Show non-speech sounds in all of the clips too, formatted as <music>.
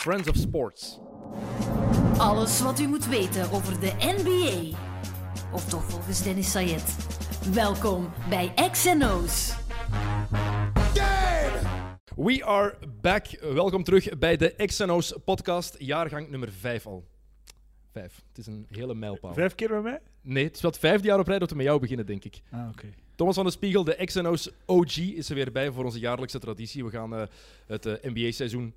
Friends of Sports. Alles wat u moet weten over de NBA. Of toch volgens Dennis Sayed. Welkom bij XNO's. We are back. Welkom terug bij de XNO's podcast, jaargang nummer 5 al. Vijf. Het is een hele mijlpaal. Vijf keer bij mij? Nee, het is wel het vijfde jaar op rij dat we met jou beginnen, denk ik. Ah, oké. Thomas van de Spiegel, de XNO's OG, is er weer bij voor onze jaarlijkse traditie. We gaan eh, het eh, NBA-seizoen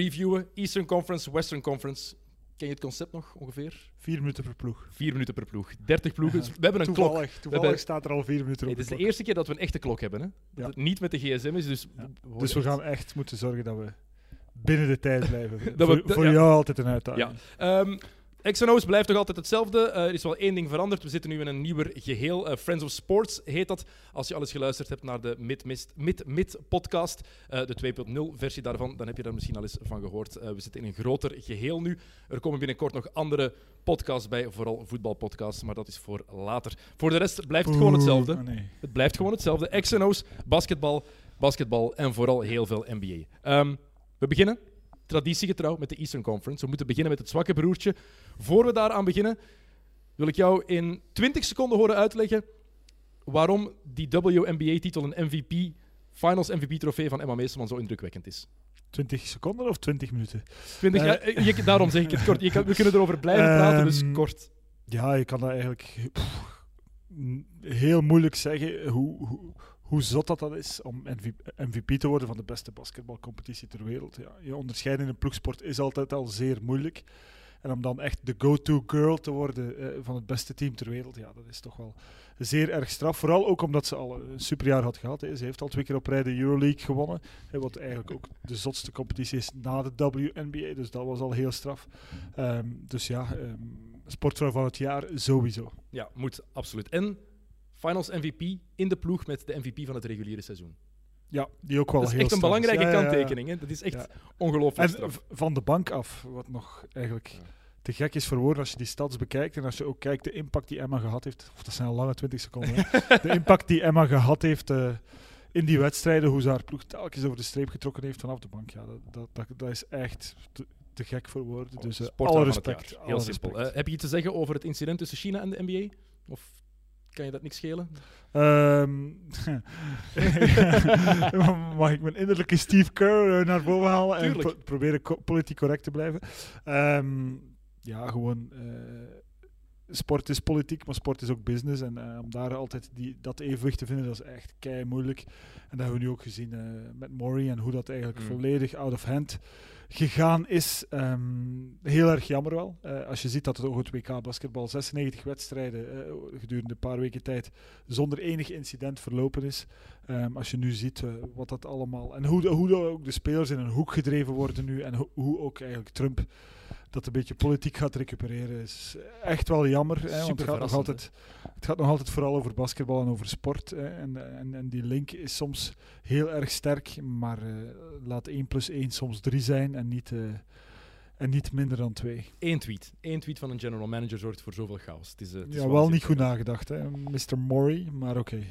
previewen. Eastern Conference, Western Conference. Ken je het concept nog ongeveer? Vier minuten per ploeg. Vier minuten per ploeg. 30 ploegen. Dus we hebben een klok. Toevallig, toevallig hebben- staat er al vier minuten op. het is de de eerste keer dat we een echte klok hebben. Hè? Dat Ja. het niet met de gsm is. Dus, Ja. worden Dus we echt- gaan echt moeten zorgen dat we binnen de tijd blijven. <laughs> Dat we- voor dat- voor ja. jou altijd een uitdaging. Ehm XNO's blijft nog altijd hetzelfde. Eh, er is wel één ding veranderd. We zitten nu in een nieuwer geheel. Eh, Friends of Sports heet dat. Als je alles geluisterd hebt naar de Mid-Mid Mid, Mid podcast, eh, de 2.0 versie daarvan, dan heb je daar misschien al eens van gehoord. Eh, we zitten in een groter geheel nu. Er komen binnenkort nog andere podcasts bij, vooral voetbalpodcasts, maar dat is voor later. Voor de rest blijft het gewoon hetzelfde. ah, nee. Het blijft gewoon hetzelfde. XNO's, basketbal, basketbal en vooral heel veel NBA. Ehm, we beginnen, traditiegetrouw, met de Eastern Conference. We moeten beginnen met het zwakke broertje. Voor we daaraan beginnen, wil ik jou in 20 seconden horen uitleggen waarom die WNBA-titel een MVP, Finals MVP-trofee van Emma Meesterman zo indrukwekkend is. 20 seconden of 20 minuten? 20, Eh. ja, je- daarom zeg ik het kort. Je kan- we kunnen erover blijven praten, dus Ehm, kort. Ja, je kan dat eigenlijk pff, heel moeilijk zeggen hoe, hoe, hoe zot dat, dat is om MVP, te worden van de beste basketbalcompetitie ter wereld. Ja, je onderscheiden in een ploegsport is altijd al zeer moeilijk. En om dan echt de go-to girl te worden eh, van het beste team ter wereld, ja, dat is toch wel zeer erg straf. Vooral ook omdat ze al een superjaar had gehad. Hè. Ze heeft al twee keer op rij de Euroleague gewonnen. Hè, wat eigenlijk ook de zotste competitie is na de WNBA. Dus dat was al heel straf. Ehm, dus ja, ehm, sportvrouw van het jaar sowieso. Ja, moet, absoluut. En Finals MVP in de ploeg met de MVP van het reguliere seizoen. Ja, die ook wel Dat is heel echt een straf belangrijke Ja, kanttekening. Hè? Dat is echt ongelooflijk En straf. van de bank af, wat nog eigenlijk te gek is voor woorden als je die stats bekijkt en als je ook kijkt de impact die Emma gehad heeft. Of dat zijn al lange 20 seconden. hè. <laughs> de impact die Emma gehad heeft eh, in die wedstrijden, hoe ze haar ploeg telkens over de streep getrokken heeft vanaf de bank. Ja, dat, dat, dat, dat is echt te, te gek voor woorden. Dus eh, alle respect. alle Heel simpel. respect. Eh, heb je iets te zeggen over het incident tussen China en de NBA? Of kan je dat niks schelen? Ehm, <laughs> mag ik mijn innerlijke Steve Kerr eh, naar boven halen en pro- proberen co- politiek correct te blijven? Ehm, ja, gewoon. eh, sport is politiek, maar sport is ook business. En eh, om daar altijd die, dat evenwicht te vinden, dat is echt kei moeilijk. En dat hebben we nu ook gezien eh, met Maury en hoe dat eigenlijk Mm. volledig out of hand gegaan is. Ehm, heel erg jammer wel. Eh, als je ziet dat het ook het WK basketbal 96 wedstrijden gedurende een paar weken tijd zonder enig incident verlopen is. Ehm, als je nu ziet wat dat allemaal. En hoe, de, hoe de- ook de spelers in een hoek gedreven worden nu. En ho- hoe ook eigenlijk Trump dat een beetje politiek gaat recupereren. Is echt wel jammer. Hè, want het gaat, nog altijd, het gaat nog altijd vooral over basketbal en over sport. Hè, en, en, en die link is soms heel erg sterk. Maar eh, laat 1 plus 1 soms 3 zijn en niet, eh, en niet minder dan 2. Eén tweet. Eén tweet van een general manager zorgt voor zoveel chaos. Het is, eh, het is Ja, wel niet goed nagedacht, hè, Mr. Maury. Maar oké. eh.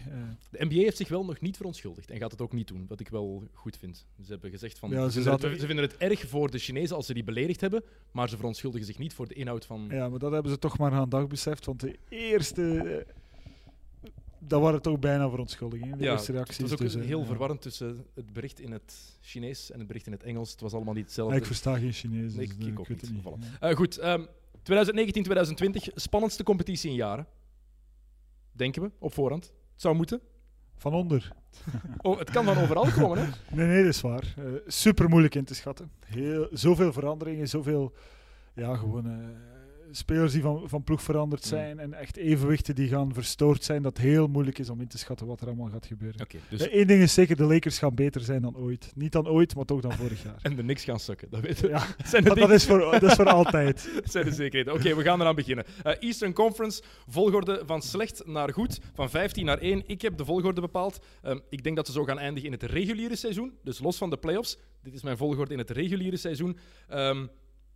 De NBA heeft zich wel nog niet verontschuldigd en gaat het ook niet doen, wat ik wel goed vind. Ze hebben gezegd van, Ja, ze, ze vinden zaten- het, ze vinden het erg voor de Chinezen als ze die beledigd hebben, maar ze verontschuldigen zich niet voor de inhoud van... Ja, maar dat hebben ze toch maar aan dag beseft. Want de eerste. eh, dat waren toch bijna verontschuldigingen. De Ja, eerste Het was ook dus, heel ja. verwarrend tussen het bericht in het Chinees en het bericht in het Engels. Het was allemaal niet hetzelfde. ik versta geen Chinees. Nee, dus, ik- eh, ik ook weet het niet, niet. voilà. Ja. Eh, goed, ehm 2019, 2020, spannendste competitie in jaren. Denken we, op voorhand. Het zou moeten. Van onder. <laughs> Oh, het kan van overal komen, hè? <laughs> Nee, nee, dat is waar. Eh, super moeilijk in te schatten. Heel, zoveel veranderingen, zoveel. Ja, gewoon. Spelers die van, van ploeg veranderd Mm. zijn. En echt evenwichten die gaan verstoord zijn. Dat heel moeilijk is om in te schatten wat er allemaal gaat gebeuren. Oké, dus... Eén ding is zeker: de Lakers gaan beter zijn dan ooit. Niet dan ooit, maar toch dan vorig jaar. <laughs> En de niks gaan sukken, dat weten we. Ja, <laughs> zijn dat, dat, is voor, dat is voor altijd. Dat <laughs> zijn de zekerheden. Oké, we gaan eraan beginnen. Eh, Eastern Conference, volgorde van slecht naar goed, van 15 naar 1. Ik heb de volgorde bepaald. Ehm, ik denk dat ze zo gaan eindigen in het reguliere seizoen, dus los van de playoffs. Dit is mijn volgorde in het reguliere seizoen. Ehm,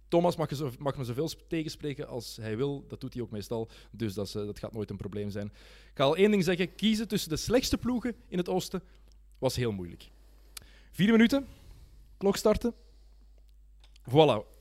Thomas mag, mag me zoveel sp- tegenspreken als hij wil. Dat doet hij ook meestal, dus dat, eh, dat gaat nooit een probleem zijn. Ik ga al één ding zeggen. Kiezen tussen de slechtste ploegen in het oosten was heel moeilijk. Vier minuten. Klok starten. Voilà.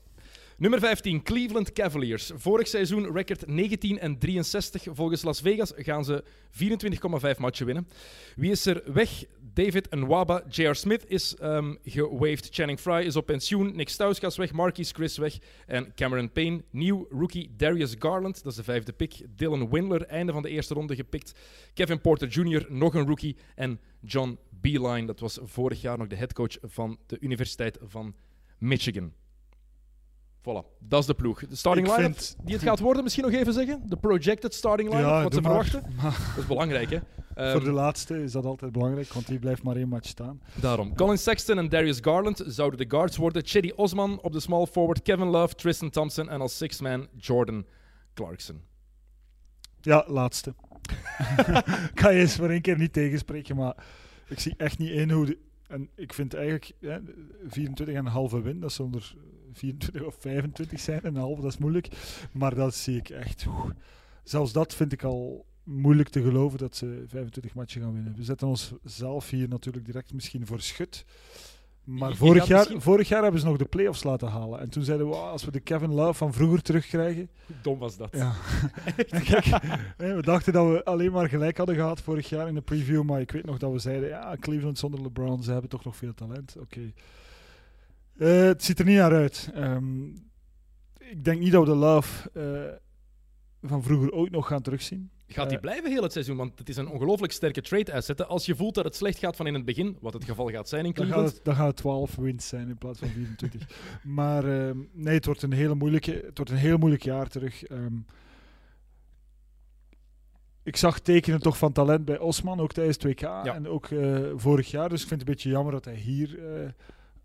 Nummer 15, Cleveland Cavaliers. Vorig seizoen record 19 en 63. Volgens Las Vegas gaan ze 24,5 matchen winnen. Wie is er weg? David Nwaba. J.R. Smith is um, gewaved. Channing Frye is op pensioen. Nick Stauskas weg. Marquis Chris weg. En Cameron Payne. Nieuw rookie Darius Garland. Dat is de vijfde pick. Dylan Windler, einde van de eerste ronde gepikt. Kevin Porter Jr., nog een rookie. En John Beeline, dat was vorig jaar nog de headcoach van de Universiteit van Michigan. Voilà, dat is de ploeg. De starting vind- die het gaat worden, misschien nog even zeggen. De projected starting line-up, Ja, wat ze maar. verwachten. <laughs> Dat is belangrijk, hè? Ehm, <laughs> Voor de laatste is dat altijd belangrijk, want die blijft maar één match staan. Daarom. Colin Sexton en Darius Garland zouden de guards worden. Chedi Osman op de small forward. Kevin Love, Tristan Thompson en als sixth man Jordan Clarkson. Ja, laatste. <laughs> kan je eens voor één keer niet tegenspreken, maar ik zie echt niet in hoe... De, en ik vind eigenlijk ja, 24 en een halve win, dat zonder 24 of 25 zijn en een halve, dat is moeilijk. Maar dat zie ik echt... oeh. Zelfs dat vind ik al moeilijk te geloven dat ze 25 matchen gaan winnen. We zetten ons zelf hier natuurlijk direct misschien voor schut. Maar vorig jaar, misschien- vorig jaar hebben ze nog de playoffs laten halen. En toen zeiden we, "Wow, als we de Kevin Love van vroeger terugkrijgen, <laughs> dom was dat? ja. <laughs> <laughs> Kijk, we dachten dat we alleen maar gelijk hadden gehad vorig jaar in de preview, maar ik weet nog dat we zeiden, ja, Cleveland zonder LeBron, ze hebben toch nog veel talent. Oké. Eh, het ziet er niet naar uit. Ehm, ik denk niet dat we de Love eh, van vroeger ooit nog gaan terugzien. Gaat die Eh, blijven heel het seizoen? Want het is een ongelooflijk sterke trade asset. Als je voelt dat het slecht gaat van in het begin, wat het geval gaat zijn in Dan gaat, Cleveland. het, dan gaat het 12 wins zijn in plaats van 24. <laughs> maar ehm, nee, het wordt, een hele moeilijke, het wordt een heel moeilijk jaar terug. Ehm, ik zag tekenen toch van talent bij Osman, ook tijdens 2K en ook vorig jaar. Dus ik vind het een beetje jammer dat hij hier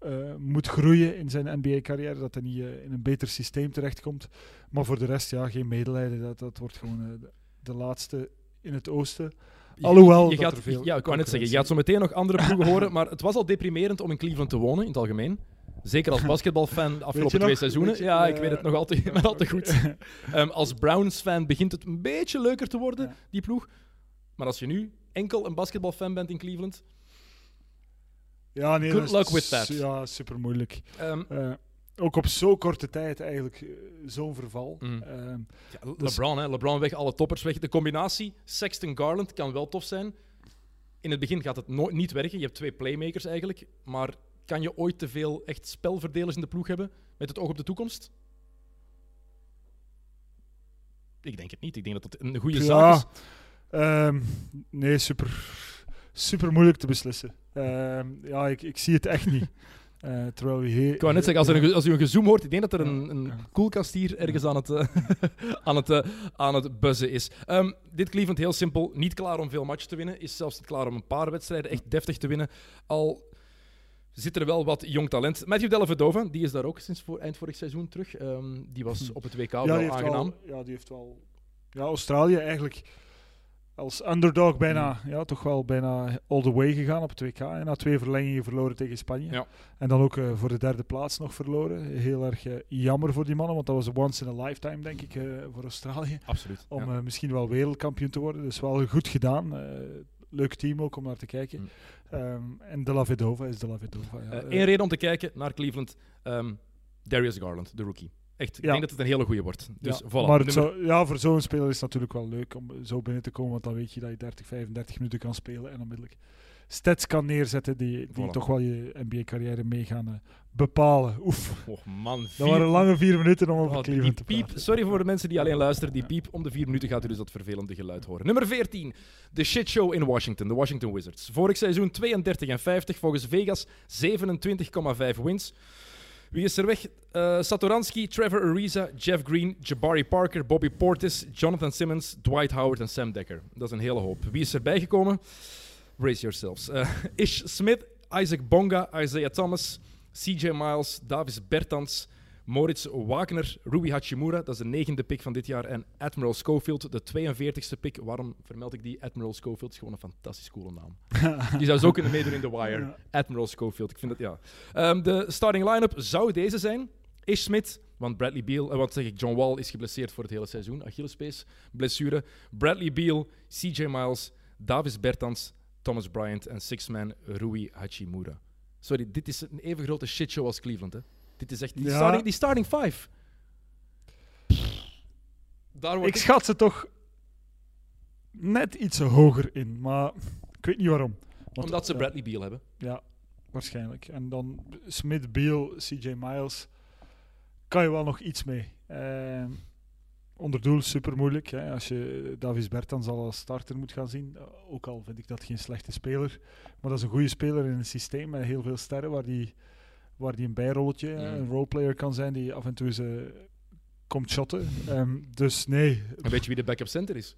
eh, moet groeien in zijn NBA-carrière. Dat hij niet eh, in een beter systeem terechtkomt. Maar voor de rest, ja, geen medelijden. Dat, dat wordt gewoon eh, de, de laatste in het oosten. Alhoewel je dat gaat, er veel Ja, ik wou net zeggen, je gaat zo meteen nog andere <laughs> ploegen horen. Maar het was al deprimerend om in Cleveland te wonen, in het algemeen. Zeker als <laughs> basketbalfan de afgelopen twee nog? seizoenen. Ja, ik weet het nog altijd, maar altijd goed. <laughs> Ehm, als Browns-fan begint het een beetje leuker te worden, Ja. die ploeg. Maar als je nu enkel een basketbalfan bent in Cleveland... Ja, nee, Good dat is luck with that. Ja, super moeilijk. ehm, ook op zo'n korte tijd eigenlijk eh, zo'n verval. Mm. Ehm, ja, Dus- LeBron, hè, LeBron weg, alle toppers weg. De combinatie Sexton-Garland kan wel tof zijn. In het begin gaat het nooit niet werken. Je hebt twee playmakers eigenlijk. Maar kan je ooit te veel echt spelverdelers in de ploeg hebben met het oog op de toekomst? Ik denk het niet. Ik denk dat dat een goede Ja, zaak is. ehm, nee, super, super moeilijk te beslissen. Ehm, ja, ik, ik zie het echt niet. <laughs> Eh, terwijl we Ik wou net zeggen, als, er een, als u een gezoom hoort, ik denk dat er een, een koelkast hier ergens aan het, eh, <laughs> aan het, eh, aan het buzzen is. Ehm, dit Cleveland heel simpel, niet klaar om veel matchen te winnen, is zelfs niet klaar om een paar wedstrijden echt deftig te winnen. Al zit er wel wat jong talent. Matthew Dellavedova, die is daar ook sinds voor, eind vorig seizoen terug. Ehm, die was op het WK ja, wel aangenaam. wel, ja, die heeft wel. Ja, Australië eigenlijk als underdog bijna, ja, toch wel bijna all the way gegaan op het WK. En na twee verlengingen verloren tegen Spanje. Ja. En dan ook eh, voor de derde plaats nog verloren. Heel erg eh, jammer voor die mannen, want dat was een once in a lifetime, denk ik, eh, voor Australië. Absoluut. Om ja. misschien wel wereldkampioen te worden. Dus wel goed gedaan. Eh, leuk team ook om naar te kijken. Mm. Ehm, en De La Vedova is De La Vedova. Ja. Eén reden om te kijken naar Cleveland. ehm, Darius Garland, de rookie. Echt, ik Ja. denk dat het een hele goede wordt. Dus ja, voilà. maar nummer- ja, voor zo'n speler is het natuurlijk wel leuk om zo binnen te komen. Want dan weet je dat je 30, 35 minuten kan spelen. En onmiddellijk stats kan neerzetten die, die Voilà. toch wel je NBA-carrière mee gaan eh, bepalen. Oef, Oh man, dat vier- waren lange vier minuten om over Oh, die te piep, praten. sorry voor de mensen die alleen luisteren. Die piep om de vier minuten gaat u dus dat vervelende geluid horen. Nummer 14. De shitshow in Washington. De Washington Wizards. Vorig seizoen 32 en 50. Volgens Vegas 27,5 wins. Wie is er weg? Eh, Satoransky, Trevor Ariza, Jeff Green, Jabari Parker, Bobby Portis, Jonathan Simmons, Dwight Howard en Sam Dekker. Dat is een hele hoop. Wie is erbij gekomen? Raise yourselves. Eh, Ish Smith, Isaac Bonga, Isaiah Thomas, CJ Miles, Davis Bertans, Moritz Wagner, Rui Hachimura, dat is de negende pick van dit jaar, en Admiral Schofield, de 42ste pick. Waarom vermeld ik die? Admiral Schofield is gewoon een fantastisch coole naam. <laughs> Die zou zo kunnen meedoen in The Wire. Admiral Schofield, ik vind dat ja. Ehm, de starting line-up zou deze zijn. Ish Smith, want Bradley Beal, eh, wat zeg ik, John Wall is geblesseerd voor het hele seizoen. Achillespees, blessure. Bradley Beal, CJ Miles, Davis Bertans, Thomas Bryant en six-man Rui Hachimura. Sorry, dit is een even grote shitshow als Cleveland, hè? Dit is echt die, Ja. starting, die starting five. Daar Ik ik, schat ze toch net iets hoger in, maar ik weet niet waarom. Want, omdat ze ja, Bradley Beal hebben. Ja, waarschijnlijk. En dan Smith, Beal, CJ Miles. Kan je wel nog iets mee. Ehm onder doel super moeilijk. Hè, als je Davis Bertans al als starter moet gaan zien. Eh, Ook al vind ik dat geen slechte speler. Maar dat is een goede speler in een systeem met heel veel sterren. Waar die, waar die een bijrolletje, hè, Mm. een roleplayer kan zijn. Die af en toe eens, eh, komt shotten. Ehm, dus nee. En weet je wie de backup center is?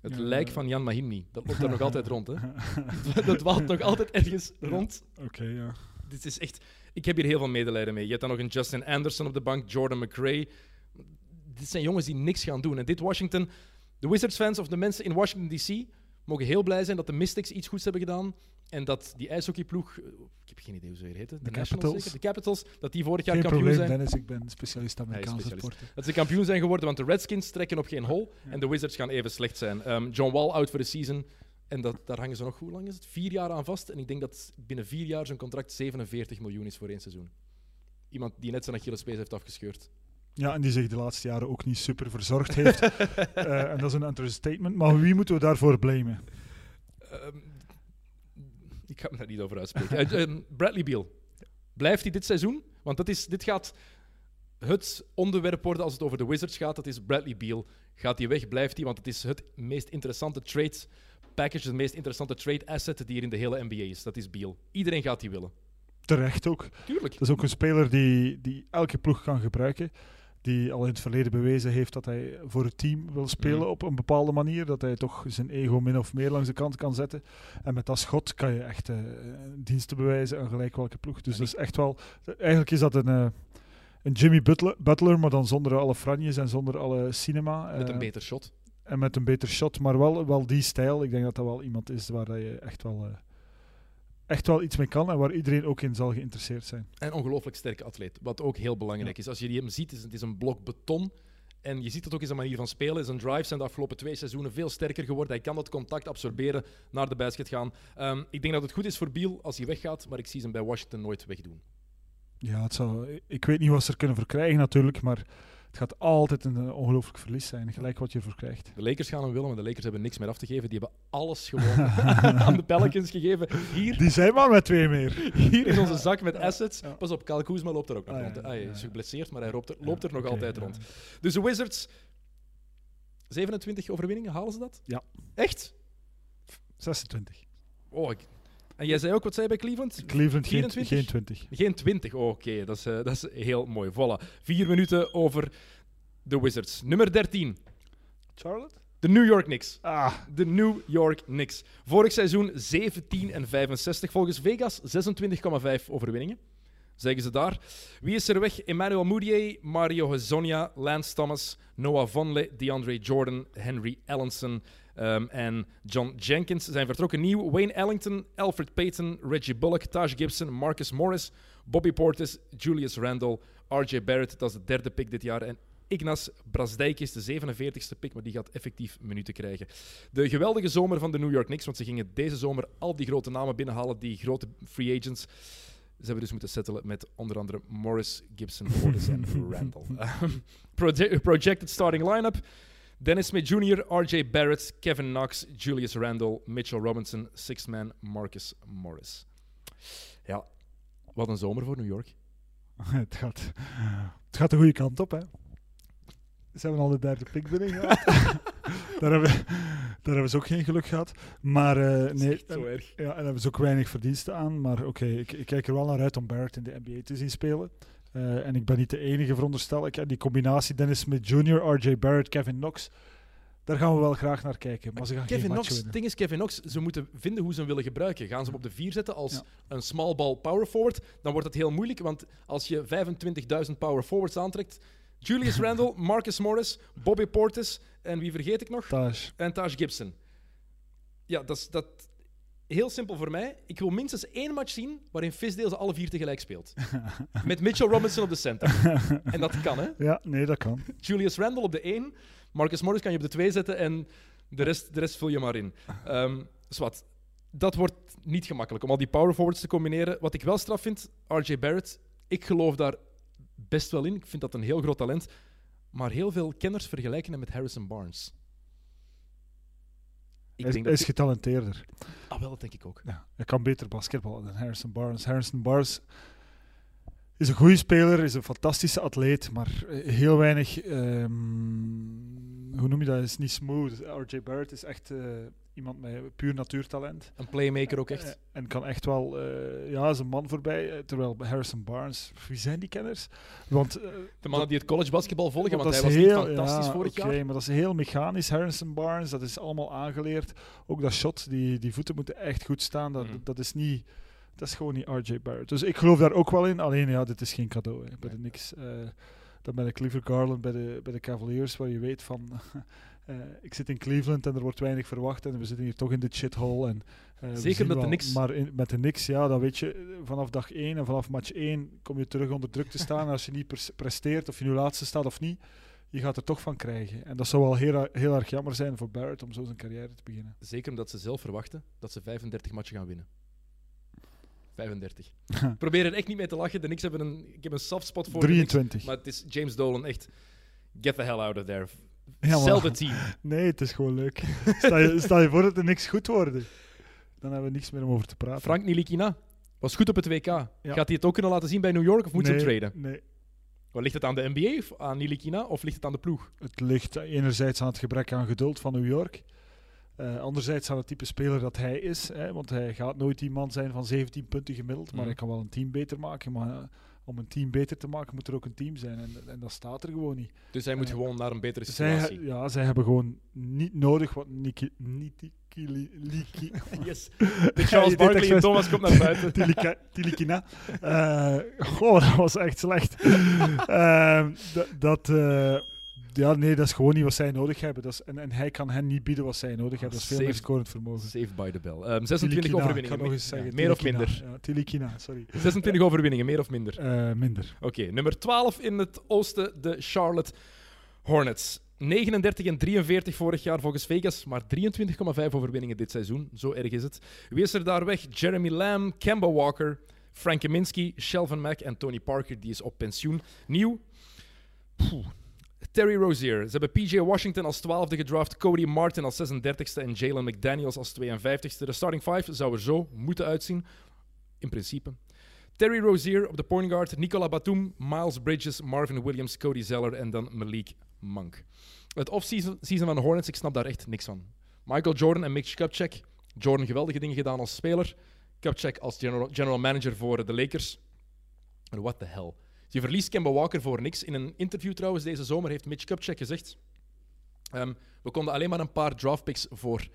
Het Ja. lijk van Jan Mahimni. Dat loopt er nog <laughs> altijd rond. Hè? <laughs> Dat dwaalt nog altijd ergens Ja. rond. Oké, ja. Dit is echt... Ik heb hier heel veel medelijden mee. Je hebt dan nog een Justin Anderson op de bank, Jordan McRae. Dit zijn jongens die niks gaan doen. En dit Washington... De Wizards-fans of de mensen in Washington D.C. mogen heel blij zijn dat de Mystics iets goeds hebben gedaan. En dat die ijshockeyploeg... eh, Ik heb geen idee hoe ze weer heten. De, Nationals Capitals. zeker? De Capitals. Dat die vorig jaar Geen kampioen probleem, zijn. Dennis. Ik ben specialist Amerikaanse sporten. Dat ze kampioen zijn geworden, want de Redskins trekken op geen hol. En de Wizards gaan even slecht zijn. Ehm, John Wall out voor de season. En dat, daar hangen ze nog, hoe lang is het? Vier jaar aan vast. En ik denk dat binnen vier jaar zijn contract 47 miljoen is voor één seizoen. Iemand die net zijn Achillespees heeft afgescheurd. Ja, en die zich de laatste jaren ook niet super verzorgd heeft. <laughs> Eh, en dat is een understatement. Maar wie moeten we daarvoor blamen? Ehm, ik ga me daar niet over uitspreken. Eh, ehm, Bradley Beal. Blijft hij dit seizoen? Want dat is, dit gaat het onderwerp worden als het over de Wizards gaat. Dat is Bradley Beal. Gaat hij weg? Blijft hij? Want het is het meest interessante trade package, het meest interessante trade asset die er in de hele NBA is. Dat is Beal. Iedereen gaat die willen. Terecht ook. Tuurlijk. Dat is ook een speler die, die elke ploeg kan gebruiken. Die al in het verleden bewezen heeft dat hij voor het team wil spelen Mhm. op een bepaalde manier. Dat hij toch zijn ego min of meer langs de kant kan zetten. En met dat schot kan je echt eh, diensten bewijzen aan gelijk welke ploeg. Dus dat is echt wel... Eigenlijk is dat een, eh, een Jimmy Butler, Butler, maar dan zonder alle franjes en zonder alle cinema. Met Eh, een beter shot. En met een beter shot, maar wel, wel die stijl. Ik denk dat dat wel iemand is waar je echt wel, echt wel iets mee kan en waar iedereen ook in zal geïnteresseerd zijn. En ongelooflijk sterke atleet. Wat ook heel belangrijk is. Als je hem ziet, is het is een blok beton. En je ziet het ook in zijn manier van spelen. Zijn drives zijn de afgelopen twee seizoenen veel sterker geworden. Hij kan dat contact absorberen, naar de basket gaan. Ehm, ik denk dat het goed is voor Beal als hij weggaat, maar ik zie ze hem bij Washington nooit wegdoen. Ja, het zou, ik weet niet wat ze er kunnen voor krijgen natuurlijk, maar het gaat altijd een eh, ongelooflijk verlies zijn, gelijk wat je ervoor krijgt. De Lakers gaan hem willen, maar de Lakers hebben niks meer af te geven. Die hebben alles gewoon <laughs> aan de Pelicans gegeven. Hier, Die zijn maar met twee meer. hier is onze zak met assets. Ja. Pas op, Kyle Kuzma loopt er ook nog Ah, ja, rond. Ah, hij ja, is ja. geblesseerd, maar hij loopt er, loopt er nog altijd ja. rond. Dus de Wizards, 27 overwinningen, halen ze dat? Ja. Echt? 26. Oh, ik- En jij zei ook, wat zei bij Cleveland? Cleveland geen, 24? geen 20. Geen 20. Oh, Oké, dat, is, eh, dat is heel mooi. Voilà. Vier minuten over de Wizards. Nummer 13. Charlotte? De New York Knicks. Ah, De New York Knicks. Vorig seizoen 17 en 65. Volgens Vegas 26,5 overwinningen. Zeggen ze daar. Wie is er weg? Emmanuel Moutier, Mario Hezonja, Lance Thomas, Noah Vonleh, DeAndre Jordan, Henry Ellenson ehm, en John Jenkins zijn vertrokken nieuw. Wayne Ellington, Alfred Payton, Reggie Bullock, Taj Gibson, Marcus Morris, Bobby Portis, Julius Randle, RJ Barrett, dat is de derde pick dit jaar. En Ignas Brasdijk is de 47ste pick, maar die gaat effectief minuten krijgen. De geweldige zomer van de New York Knicks, want ze gingen deze zomer al die grote namen binnenhalen, die grote free agents. Ze hebben dus moeten settelen met onder andere Morris, Gibson, Portis en <laughs> Randall. Ehm, proje- projected starting line-up. Dennis Smith Jr., RJ Barrett, Kevin Knox, Julius Randle, Mitchell Robinson, sixth man Marcus Morris. Ja, wat een zomer voor New York. <laughs> het, gaat, het gaat de goede kant op, hè. Ze hebben al de derde pick binnen gehad. <laughs> <laughs> daar, hebben, daar hebben ze ook geen geluk gehad. Maar eh, nee, Zo erg. Ja, en hebben ze ook weinig verdiensten aan. Maar oké, ik, ik kijk er wel naar uit om Barrett in de NBA te zien spelen. Eh, en ik ben niet de enige, veronderstel ik. En die combinatie Dennis Smith Jr., RJ Barrett, Kevin Knox, daar gaan we wel graag naar kijken. Maar ze gaan Kevin geen Knox, het ding is, Kevin Knox, ze moeten vinden hoe ze hem willen gebruiken. Gaan ze hem op de vier zetten als Ja. een small ball power forward, dan wordt het heel moeilijk, want als je 25.000 power forwards aantrekt, Julius <laughs> Randle, Marcus Morris, Bobby Portis en wie vergeet ik nog? Taj. En Taj Gibson. Ja, dat dat, heel simpel voor mij. Ik wil minstens één match zien waarin Fisdale ze alle vier tegelijk speelt. <laughs> Met Mitchell Robinson op de center. En dat kan, hè? Ja, nee, dat kan. Julius Randle op de 1. Marcus Morris kan je op de 2 zetten en de rest, de rest vul je maar in. Zwart. Dat wordt niet gemakkelijk om al die power forwards te combineren. Wat ik wel straf vind, RJ Barrett Ik geloof daar best wel in. Ik vind dat een heel groot talent. Maar heel veel kenners vergelijken hem met Harrison Barnes. Ik Hij is, denk hij dat is getalenteerder. Ah, wel, dat denk ik ook. Ja, hij kan beter basketballen dan Harrison Barnes. Harrison Barnes is een goede speler, is een fantastische atleet, maar heel weinig. ehm, hoe noem je dat? Is niet smooth. RJ Barrett is echt eh, iemand met puur natuurtalent. Een playmaker ook echt. Eh, en kan echt wel, eh, ja, is een man voorbij. eh, terwijl Harrison Barnes, wie zijn die kenners? Want De mannen die het college basketbal volgen, want, dat hij was niet heel- fantastisch ja, vorig oké, jaar. maar dat is heel mechanisch. Harrison Barnes, dat is allemaal aangeleerd. Ook dat shot, die, die voeten moeten echt goed staan. Dat, Mhm. dat is niet... Dat is gewoon niet RJ Barrett. Dus ik geloof daar ook wel in. Alleen ja, dit is geen cadeau. Hè. Bij de Knicks. eh, dan ben ik liever Garland bij de, bij de Cavaliers, waar je weet van... <laughs> eh, ik zit in Cleveland en er wordt weinig verwacht. En we zitten hier toch in de shithole. En, eh, Zeker met de Knicks. Maar in- met de Knicks, ja, dan weet je... eh, Vanaf dag 1 en vanaf match 1 kom je terug onder druk te <laughs> staan. En als je niet pres- presteert, of je nu laatste staat of niet je gaat er toch van krijgen. En dat zou wel heel, heel erg jammer zijn voor Barrett om zo zijn carrière te beginnen. Zeker omdat ze zelf verwachten dat ze 35 matchen gaan winnen. 35. <laughs> Ik probeer er echt niet mee te lachen. De Knicks hebben een, ik heb een soft spot voor de Knicks, 23. maar het is James Dolan echt. Get the hell out of there. The team. Nee, het is gewoon leuk. <laughs> stel, je, stel je voor dat er niks goed worden. Dan hebben we niks meer om over te praten. Frank Nilikina was goed op het WK. Ja. Gaat hij het ook kunnen laten zien bij New York of moet ze nee, hem traden? Nee, Wat, ligt het aan de NBA of aan Nilikina of ligt het aan de ploeg? het ligt enerzijds aan het gebrek aan geduld van New York. Eh, anderzijds aan het type speler dat hij is. Hè, want hij gaat nooit die man zijn van 17 punten gemiddeld. Maar Mhm. hij kan wel een team beter maken. Maar eh, om een team beter te maken moet er ook een team zijn. En, en dat staat er gewoon niet. Dus hij moet Ja. gewoon naar een betere Zij, situatie. ja, zij hebben gewoon niet nodig wat Niki... Niki... Liki... Yes. De Charles Barkley en. Thomas komt naar buiten. <laughs> Tilika- Tilikina. Eh, goh, dat was echt slecht. <laughs> Ehm, dat, dat, eh, ja, nee, dat is gewoon niet wat zij nodig hebben. Dat is, en, en hij kan hen niet bieden wat zij nodig hebben. Dat is veel meer scorend vermogen. Saved by the bell. Ehm, 26 Tilikina, ik overwinningen. ga nog eens Ja, zeggen. meer of minder? Ja, Tilikina, sorry. 26 overwinningen, meer of minder? Minder. Oké, nummer 12 in het oosten, de Charlotte Hornets. 39 en 43 vorig jaar volgens Vegas, maar 23,5 overwinningen dit seizoen. Zo erg is het. Wie is er daar weg? Jeremy Lamb, Kemba Walker, Frank Kaminsky, Shelvin Mack en Tony Parker, die is op pensioen. Nieuw. Poeh. Terry Rozier. Ze hebben PJ Washington als 12e gedraft, Cody Martin als 36e en Jalen McDaniels als 52e. De starting five zou er zo moeten uitzien, in principe. Terry Rozier op de point guard, Nicola Batum, Miles Bridges, Marvin Williams, Cody Zeller en dan Malik Monk. Het off-season season van de Hornets, ik snap daar echt niks van. Michael Jordan en Mitch Kupchak. Jordan geweldige dingen gedaan als speler. Kupchak als general, manager voor de Lakers. What the hell. Je verliest Kemba Walker voor niks. In een interview trouwens deze zomer heeft Mitch Kupchak gezegd... ehm, we konden alleen maar een paar draftpicks voor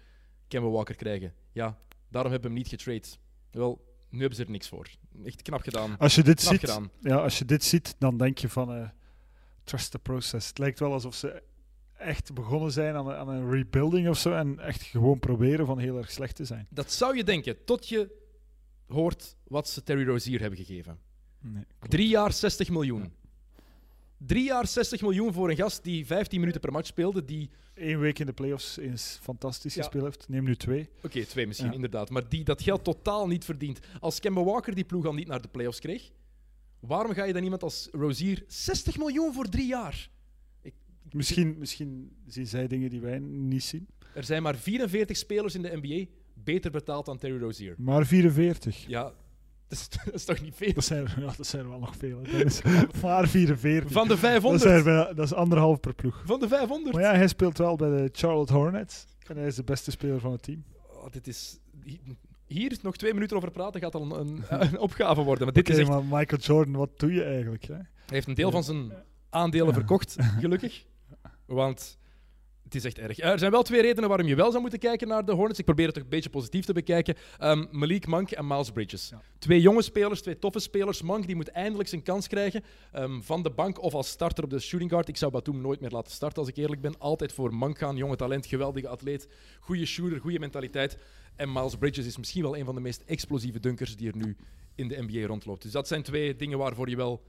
Kemba Walker krijgen. Ja, daarom hebben we hem niet getrade. Wel, nu hebben ze er niks voor. Echt knap gedaan. Als je dit Knap ziet, gedaan. ja, als je dit ziet, dan denk je van eh, trust the process. Het lijkt wel alsof ze echt begonnen zijn aan, een- aan een rebuilding of zo en echt gewoon proberen van heel erg slecht te zijn. Dat zou je denken, tot je hoort wat ze Terry Rozier hebben gegeven. Nee. Drie jaar 60 miljoen. Drie jaar 60 miljoen voor een gast die 15 minuten per match speelde. Die, Eén week in de playoffs eens fantastisch Ja. gespeeld heeft. Neem nu twee. oké, twee misschien Ja. inderdaad, maar die dat geld totaal niet verdient. Als Kemba Walker die ploeg al niet naar de playoffs kreeg, waarom ga je dan iemand als Rozier 60 miljoen voor drie jaar? Misschien, misschien zien zij dingen die wij niet zien. Er zijn maar 44 spelers in de NBA beter betaald dan Terry Rozier. Maar 44. Ja, dat is, <laughs> dat is toch niet veel? Dat zijn, er- <laughs> ja, dat zijn wel nog veel. hè. Dat is <laughs> maar 44. Van de dat, 500. zijn er bijna- dat is anderhalf per ploeg. Van de 500. Maar ja, hij speelt wel bij de Charlotte Hornets. En hij is de beste speler van het team. Oh, dit is... Hier nog twee minuten over praten gaat al een, een, een opgave worden. Maar dit is echt, maar Michael Jordan, wat doe je eigenlijk? Hè? hij heeft een deel van zijn aandelen verkocht, gelukkig. Want het is echt erg. Er zijn wel twee redenen waarom je wel zou moeten kijken naar de Hornets. Ik probeer het toch een beetje positief te bekijken. Ehm, Malik Monk en Miles Bridges. Ja. Twee jonge spelers, twee toffe spelers. Monk die moet eindelijk zijn kans krijgen ehm, van de bank of als starter op de shooting guard. Ik zou Batum nooit meer laten starten als ik eerlijk ben. Altijd voor Monk gaan. Jonge talent, geweldige atleet, goede shooter, goede mentaliteit. En Miles Bridges is misschien wel een van de meest explosieve dunkers die er nu in de NBA rondloopt. Dus dat zijn twee dingen waarvoor je wel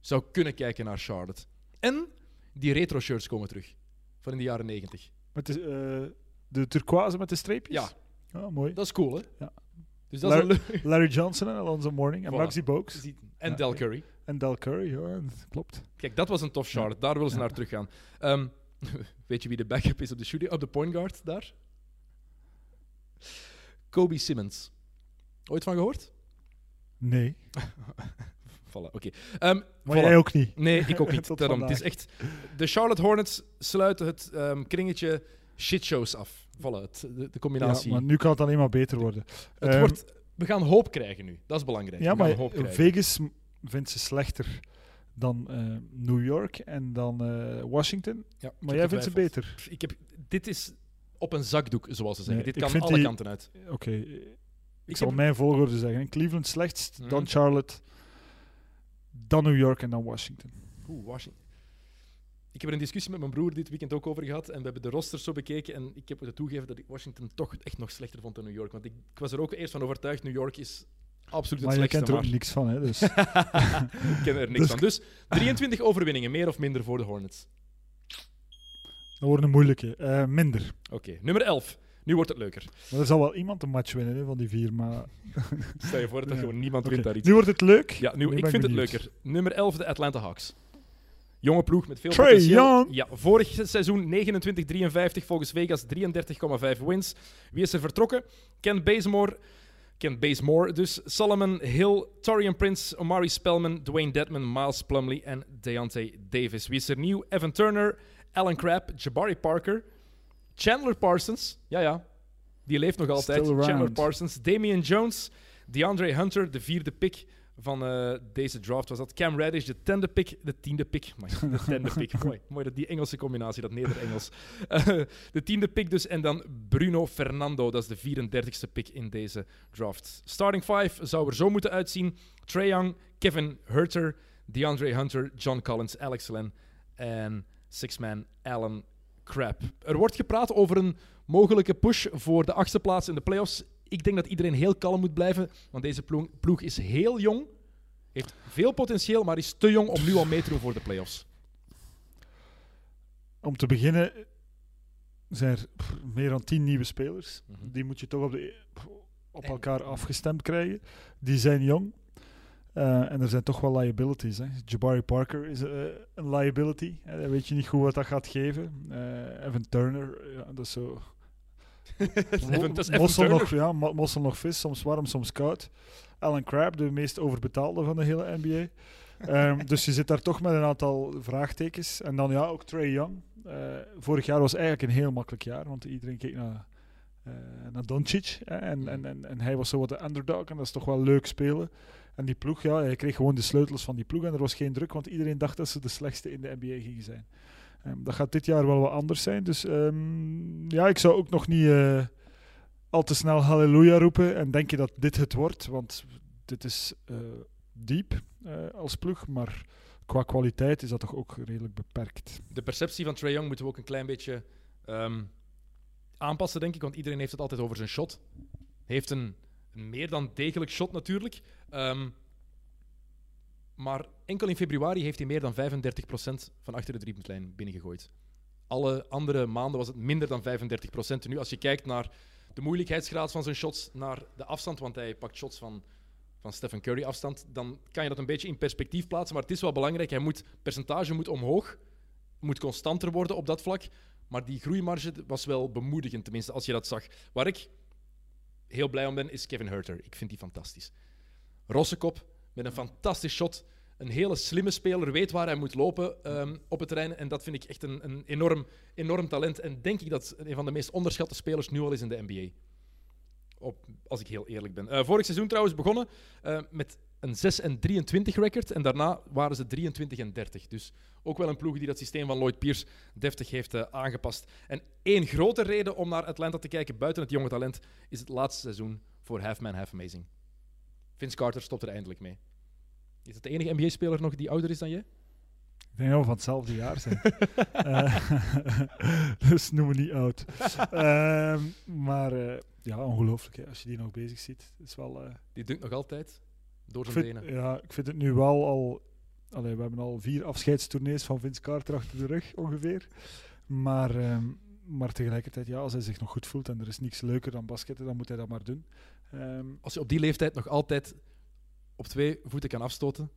zou kunnen kijken naar Charlotte. En die retro shirts komen terug. Van in de jaren 90. Met de, eh, de turquoise met de streepjes? Ja. Ah, mooi. Dat is cool, hè? Ja. Dus dat is een leuk... Larry Johnson en Alonzo Mourning en Voilà. Maxi Bogues. En Ja, Del. Curry. En Del Curry, ja, dat klopt. Kijk, dat was een tof Charlotte. Daar willen ze naar teruggaan. Ehm, <laughs> weet je wie de backup is op de, shooting, op de point guard daar? Kobe Simmons. Ooit van gehoord? Nee. <laughs> Voilà, oké. Ehm, Maar voilà. jij ook niet. Nee, ik ook niet. <laughs> Tot Daarom. Het is echt... De Charlotte Hornets sluiten het ehm, kringetje shitshows af. Voilà, het, de, de Ja, combinatie. maar nu kan het alleen maar beter worden. het Ehm, wordt, we gaan hoop krijgen nu. Dat is belangrijk. Ja, we gaan maar hoop krijgen. Vegas vindt ze slechter dan eh, New York en dan eh, Washington. Ja, Maar jij vindt ze beter. Ik heb, dit is op een zakdoek, zoals ze zeggen. Nee, dit kan alle die- kanten uit. Oké, ik, Ik zal heb- mijn volgorde zeggen. Cleveland slechtst, Mhm. dan Charlotte, dan New York en dan Washington. Oeh, Washington. Ik heb er een discussie met mijn broer dit weekend ook over gehad. En we hebben de rosters zo bekeken. En ik heb moeten toegeven dat ik Washington toch echt nog slechter vond dan New York. Want ik, ik was er ook eerst van overtuigd: New York is absoluut Maar het je slechtste. kent er ook maar niks van, hè? Dus. <laughs> ik ken er niks Dus- van. Dus 23 overwinningen, meer of minder voor de Hornets. dat wordt een moeilijke. Eh, minder. Oké, nummer 11. Nu wordt het leuker. Maar er zal wel iemand een match winnen hè, van die vier. Maar... <laughs> Stel je voor dat er Ja. gewoon niemand Oké, wint daar iets. Nu wordt het leuk. Ja, nu, ik vind het leuker. Nummer 11, de Atlanta Hawks. Jonge ploeg met veel Trae potentieel. Young. Ja, vorig seizoen 29-53, volgens Vegas 33,5 wins. Wie is er vertrokken? Ken Bazemore, Ken Bazemore dus, Solomon Hill, Torian Prince, Omari Spellman, Dwayne Dedman, Miles Plumley en Deontay Davis. Wie is er nieuw? Evan Turner, Alan Crabb, Jabari Parker, Chandler Parsons, ja ja, die leeft nog altijd. Chandler Parsons, Damian Jones, DeAndre Hunter, de vierde pick van eh, deze draft was dat. Cam Reddish, de tiende pick, de tiende pick, de tiende pick, <laughs> mooi, mooi dat die Engelse combinatie, dat Neder-Engels. Eh, de tiende pick dus en dan Bruno Fernando, dat is de 34ste pick in deze draft. Starting five zou er zo moeten uitzien: Trae Young, Kevin Herter, DeAndre Hunter, John Collins, Alex Len en six-man Alan Crab. Er wordt gepraat over een mogelijke push voor de achtste plaats in de playoffs. Ik denk dat iedereen heel kalm moet blijven, want deze ploeg, ploeg is heel jong, heeft veel potentieel, maar is te jong om nu al mee te doen voor de playoffs. Om te beginnen zijn er meer dan tien nieuwe spelers. Mhm. Die moet je toch op, de, op elkaar afgestemd krijgen. Die zijn jong. Eh, en er zijn toch wel liabilities. Hè. Jabari Parker is eh, een liability. Dan weet je niet goed wat dat gaat geven. Eh, Evan Turner, ja, dat is zo. <laughs> Dat is mossel, nog, ja, mossel nog vis, soms warm, soms koud. Alan Crabb, de meest overbetaalde van de hele NBA. Ehm, <laughs> dus je zit daar toch met een aantal vraagtekens. En dan ja, ook Trey Young. Vorig jaar was eigenlijk een heel makkelijk jaar, want iedereen keek naar, naar Doncic. Hè, en, en, en, en hij was zo wat de underdog en dat is toch wel leuk spelen. En die ploeg, ja, hij kreeg gewoon de sleutels van die ploeg en er was geen druk, want iedereen dacht dat ze de slechtste in de NBA gingen zijn. Ehm, dat gaat dit jaar wel wat anders zijn. Dus ehm, ja, ik zou ook nog niet eh, al te snel halleluja roepen en denken dat dit het wordt, want dit is eh, diep eh, als ploeg, maar qua kwaliteit is dat toch ook redelijk beperkt. De perceptie van Trae Young moeten we ook een klein beetje ehm, aanpassen, denk ik. Want iedereen heeft het altijd over zijn shot. Heeft een, een meer dan degelijk shot natuurlijk. Ehm, maar enkel in februari heeft hij meer dan 35% van achter de driepuntlijn binnengegooid. Alle andere maanden was het minder dan 35%. En nu, als je kijkt naar de moeilijkheidsgraad van zijn shots, naar de afstand, want hij pakt shots van, van Stephen Curry afstand, dan kan je dat een beetje in perspectief plaatsen. Maar het is wel belangrijk. Hij moet, percentage moet omhoog, moet constanter worden op dat vlak. Maar die groeimarge was wel bemoedigend, tenminste, als je dat zag. Waar ik heel blij om ben, is Kevin Herter. Ik vind die fantastisch. Rossekop met een fantastisch shot. Een hele slimme speler, weet waar hij moet lopen ehm, op het terrein. En dat vind ik echt een, een enorm, enorm talent. En denk ik dat een van de meest onderschatte spelers nu al is in de NBA. Op, als ik heel eerlijk ben. Eh, vorig seizoen trouwens begonnen eh, met een 6 en 23 record. En daarna waren ze 23 en 30. Dus ook wel een ploeg die dat systeem van Lloyd Pierce deftig heeft eh, aangepast. En één grote reden om naar Atlanta te kijken buiten het jonge talent is het laatste seizoen voor Half Man Half Amazing. Vince Carter stopt er eindelijk mee. Is het de enige NBA-speler nog die ouder is dan jij? Ik denk dat we van hetzelfde jaar zijn. <laughs> Eh, <laughs> dus noem me niet oud. Ehm, maar eh, ja, ongelooflijk hè, als je die nog bezig ziet. Is wel, Die dunkt nog altijd door ik, zijn vind, benen. ja, ik vind het nu wel al... Allee, we hebben al vier afscheidstournees van Vince Carter achter de rug, ongeveer. Maar, ehm, maar tegelijkertijd, ja, als hij zich nog goed voelt en er is niks leuker dan basketten, dan moet hij dat maar doen. Ehm, Als je op die leeftijd nog altijd op twee voeten kan afstoten,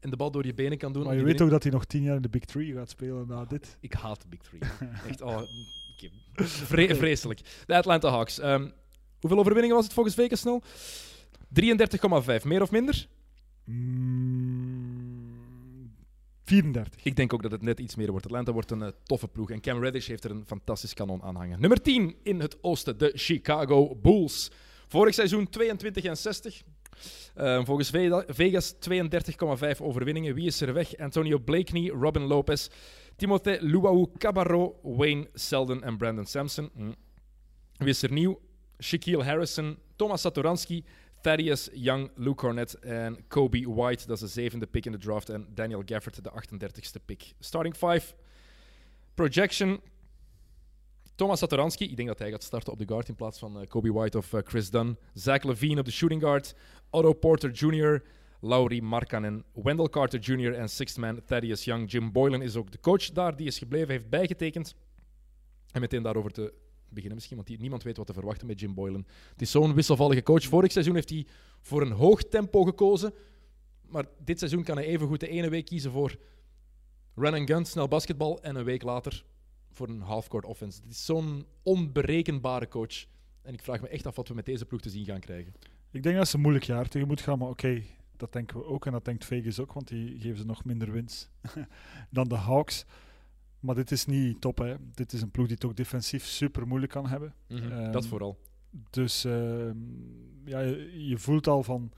en de bal door je benen kan doen. Maar je weet ook dat hij nog tien jaar in de Big Three gaat spelen na dit. Ik haat de Big Three. <laughs> Echt, oh. Vre- vreselijk. De Atlanta Hawks. Ehm, hoeveel overwinningen was het volgens Vegas snel? 33,5. Meer of minder? Mm, 34. Ik denk ook dat het net iets meer wordt. Atlanta wordt een eh, toffe ploeg. En Cam Reddish heeft er een fantastisch kanon aan hangen. Nummer 10 in het oosten, de Chicago Bulls. Vorig seizoen 22 en 60. Eh, volgens Ve- Vegas 32,5 overwinningen. Wie is er weg? Antonio Blakeney, Robin Lopez, Timothée Luau Cabarro, Wayne Selden en Brandon Sampson. Hm. Wie is er nieuw? Shaquille Harrison, Thomas Satoransky, Thaddeus Young, Luke Cornett en Kobe White. Dat is de zevende pick in de draft. En Daniel Gafford, de 38ste pick. Starting five. Projection. Thomas Satoransky. Ik denk dat hij gaat starten op de guard in plaats van eh, Kobe White of eh, Chris Dunn. Zach Levine op de shooting guard. Otto Porter Jr., Laurie Markkanen, Wendell Carter Jr. en sixth man Thaddeus Young. Jim Boylan is ook de coach daar. Die is gebleven, heeft bijgetekend. En meteen daarover te beginnen misschien, want niemand weet wat te verwachten met Jim Boylan. Het is zo'n wisselvallige coach. Vorig seizoen heeft hij voor een hoog tempo gekozen. Maar dit seizoen kan hij evengoed de ene week kiezen voor run and gun, snel basketbal. En een week later voor een half-court offense. Het is zo'n onberekenbare coach. En ik vraag me echt af wat we met deze ploeg te zien gaan krijgen. Ik denk dat ze een moeilijk jaar tegemoet gaan, maar oké, dat denken we ook en dat denkt Vegas ook, want die geven ze nog minder winst <laughs> dan de Hawks. Maar dit is niet top, hè. Dit is een ploeg die het ook defensief super moeilijk kan hebben. Ehm, dat vooral. Dus ehm, ja, je, je voelt al van.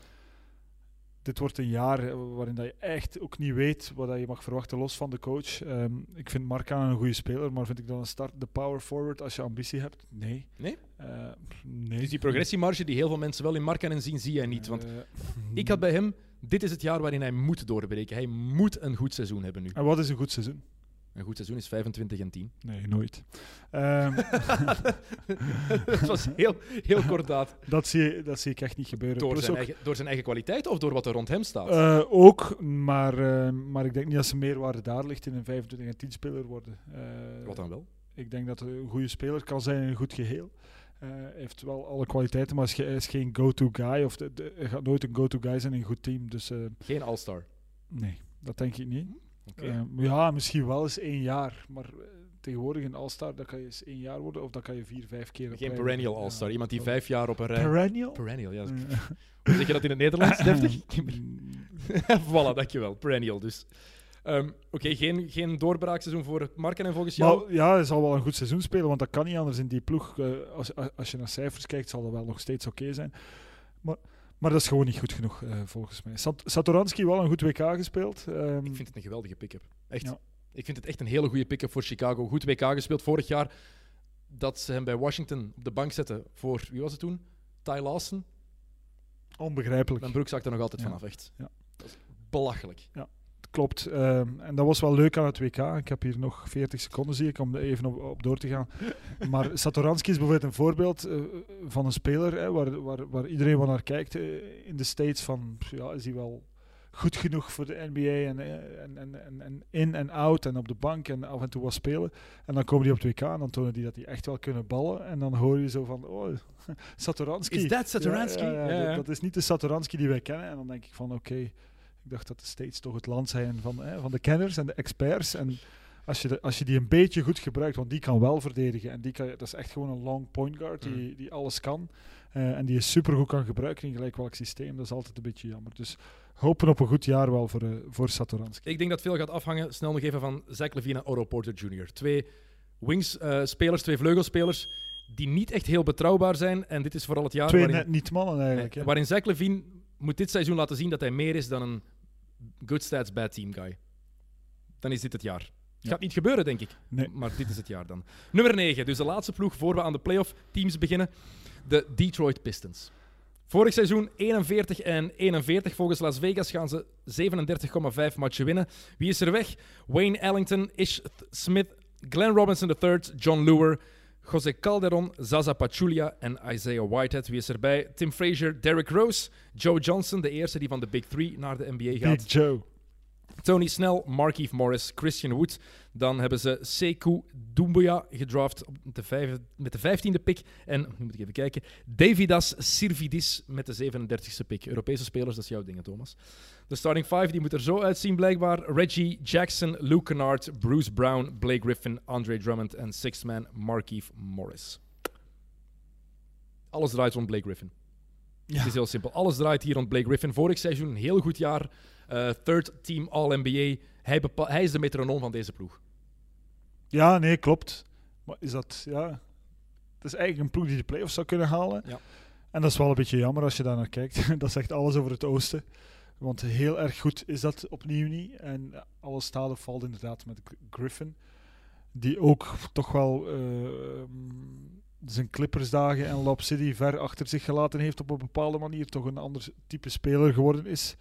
Dit wordt een jaar waarin dat je echt ook niet weet wat dat je mag verwachten, los van de coach. Ehm, ik vind Markkanen een goede speler, maar vind ik dan een start de power forward als je ambitie hebt? Nee. Nee? Eh, nee. Dus die progressiemarge die heel veel mensen wel in Markkanen zien, zie jij niet. Want Eh, ik had bij hem, dit is het jaar waarin hij moet doorbreken. Hij moet een goed seizoen hebben nu. En wat is een goed seizoen? Een goed seizoen is 25 en 10. Nee, nooit. Ehm, <laughs> Het was heel, heel kordaat. dat, zie, dat zie ik echt niet gebeuren. Door Plus zijn, ook, eigen, door zijn eigen kwaliteit of door wat er rond hem staat? eh, ook, maar, eh, maar ik denk niet dat ze meerwaarde daar ligt in een 25 en 10 speler worden. Eh, wat dan wel? Ik denk dat hij een goede speler kan zijn in een goed geheel. Eh, Hij heeft wel alle kwaliteiten, maar hij is geen go-to guy. Of de, de- hij gaat nooit een go-to guy zijn in een goed team. Dus Geen All-Star. nee, dat denk ik niet. Oké. Eh, ja, misschien wel eens één jaar. Maar eh, tegenwoordig een All-Star, dat kan je eens één jaar worden. Of dat kan je vier, vijf keer Geen perennial. All-Star. Ja, Iemand die vijf jaar op een rij... Perennial? Perennial, ja. <laughs> Hoe zeg je dat in het Nederlands? <laughs> Deftig? mm, <laughs> voilà, dankjewel. Perennial dus. Ehm, Oké, geen, geen doorbraakseizoen voor Marken volgens jou? Maar ja, hij zal wel een goed seizoen spelen, want dat kan niet anders in die ploeg. Eh, als, als- als je naar cijfers kijkt, zal dat wel nog steeds oké zijn. Maar, maar dat is gewoon niet goed genoeg, eh, volgens mij. Sat Satoransky wel een goed WK gespeeld. Ehm, Ik vind het een geweldige pick-up. Echt. Ja. Ik vind het echt een hele goede pick-up voor Chicago. Goed WK gespeeld vorig jaar. Dat ze hem bij Washington op de bank zetten voor, wie was het toen? Ty Lawson. onbegrijpelijk. Mijn broek zakt er nog altijd Ja. vanaf, echt. Ja. Dat is belachelijk. Klopt. Ehm, en dat was wel leuk aan het WK. Ik heb hier nog 40 seconden, zie ik, om er even op, op door te gaan. <laughs> Maar Satoransky is bijvoorbeeld een voorbeeld eh, van een speler hè, waar, waar, waar iedereen wel naar kijkt eh, in de States. Van, ja, is hij wel goed genoeg voor de NBA en, eh, en, en, en, en in en out en op de bank en af en toe wat spelen. En dan komen die op het WK en dan tonen die dat die echt wel kunnen ballen. En dan hoor je zo van, oh, <laughs> Satoransky. Is dat Satoransky? Ja. Dat, dat is niet de Satoransky die wij kennen. En dan denk ik van, oké, ik dacht dat de States toch het land zijn van, hè, van de kenners en de experts. En als je, de- als je die een beetje goed gebruikt, want die kan wel verdedigen. En die kan, dat is echt gewoon een long point guard die, Mm. die alles kan. Eh, en die je supergoed kan gebruiken in gelijk welk systeem. Dat is altijd een beetje jammer. Dus hopen op een goed jaar wel voor, eh, voor Satoransky. Ik denk dat veel gaat afhangen, snel nog even, van Zach Levine en Otto Porter Jr. Twee wings-spelers, twee vleugelspelers, die niet echt heel betrouwbaar zijn. En dit is vooral het jaar Twee waarin, net niet mannen eigenlijk. nee, hè. waarin Zach Levine moet dit seizoen laten zien dat hij meer is dan een good stats, bad team guy. Dan is dit het jaar. Het Ja. gaat niet gebeuren, denk ik. Nee. Maar dit is het jaar dan. Nummer 9, dus de laatste ploeg voor we aan de playoff teams beginnen. De Detroit Pistons. Vorig seizoen 41 en 41. Volgens Las Vegas gaan ze 37,5 matchen winnen. Wie is er weg? Wayne Ellington, Ish Th- Smith, Glenn Robinson III, John Lure, José Calderon, Zaza Pachulia en Isaiah Whitehead. Wie is erbij? Tim Frazier, Derrick Rose, Joe Johnson, de eerste die van de Big Three naar de NBA gaat. Big Joe. Tony Snell, Markeith Morris, Christian Wood. Dan hebben ze Sekou Doumbouya gedraft op de vijf, met de vijftiende pick. En, nu moet ik even kijken, Davidas Sirvidis met de 37e pick. Europese spelers, dat is jouw ding, Thomas. De starting five die moet er zo uitzien blijkbaar. Reggie Jackson, Luke Kennard, Bruce Brown, Blake Griffin, Andre Drummond en sixth man Markeith Morris. Alles draait rond Blake Griffin. Het is heel simpel. Alles draait hier rond Blake Griffin. Vorig seizoen een heel goed jaar. Uh, third team All-NBA. Hij, hij, is de metronoom van deze ploeg. Ja, nee, klopt. Maar is dat... Ja, het is eigenlijk een ploeg die de playoffs zou kunnen halen. Ja. En dat is wel een beetje jammer als je daar naar kijkt. <laughs> dat zegt alles over het oosten. Want heel erg goed is dat opnieuw niet. En alles staat of valt inderdaad met Griffin. Die ook toch wel... Uh, zijn Clippersdagen en Lob City ver achter zich gelaten heeft op een bepaalde manier. Toch een ander type speler geworden is.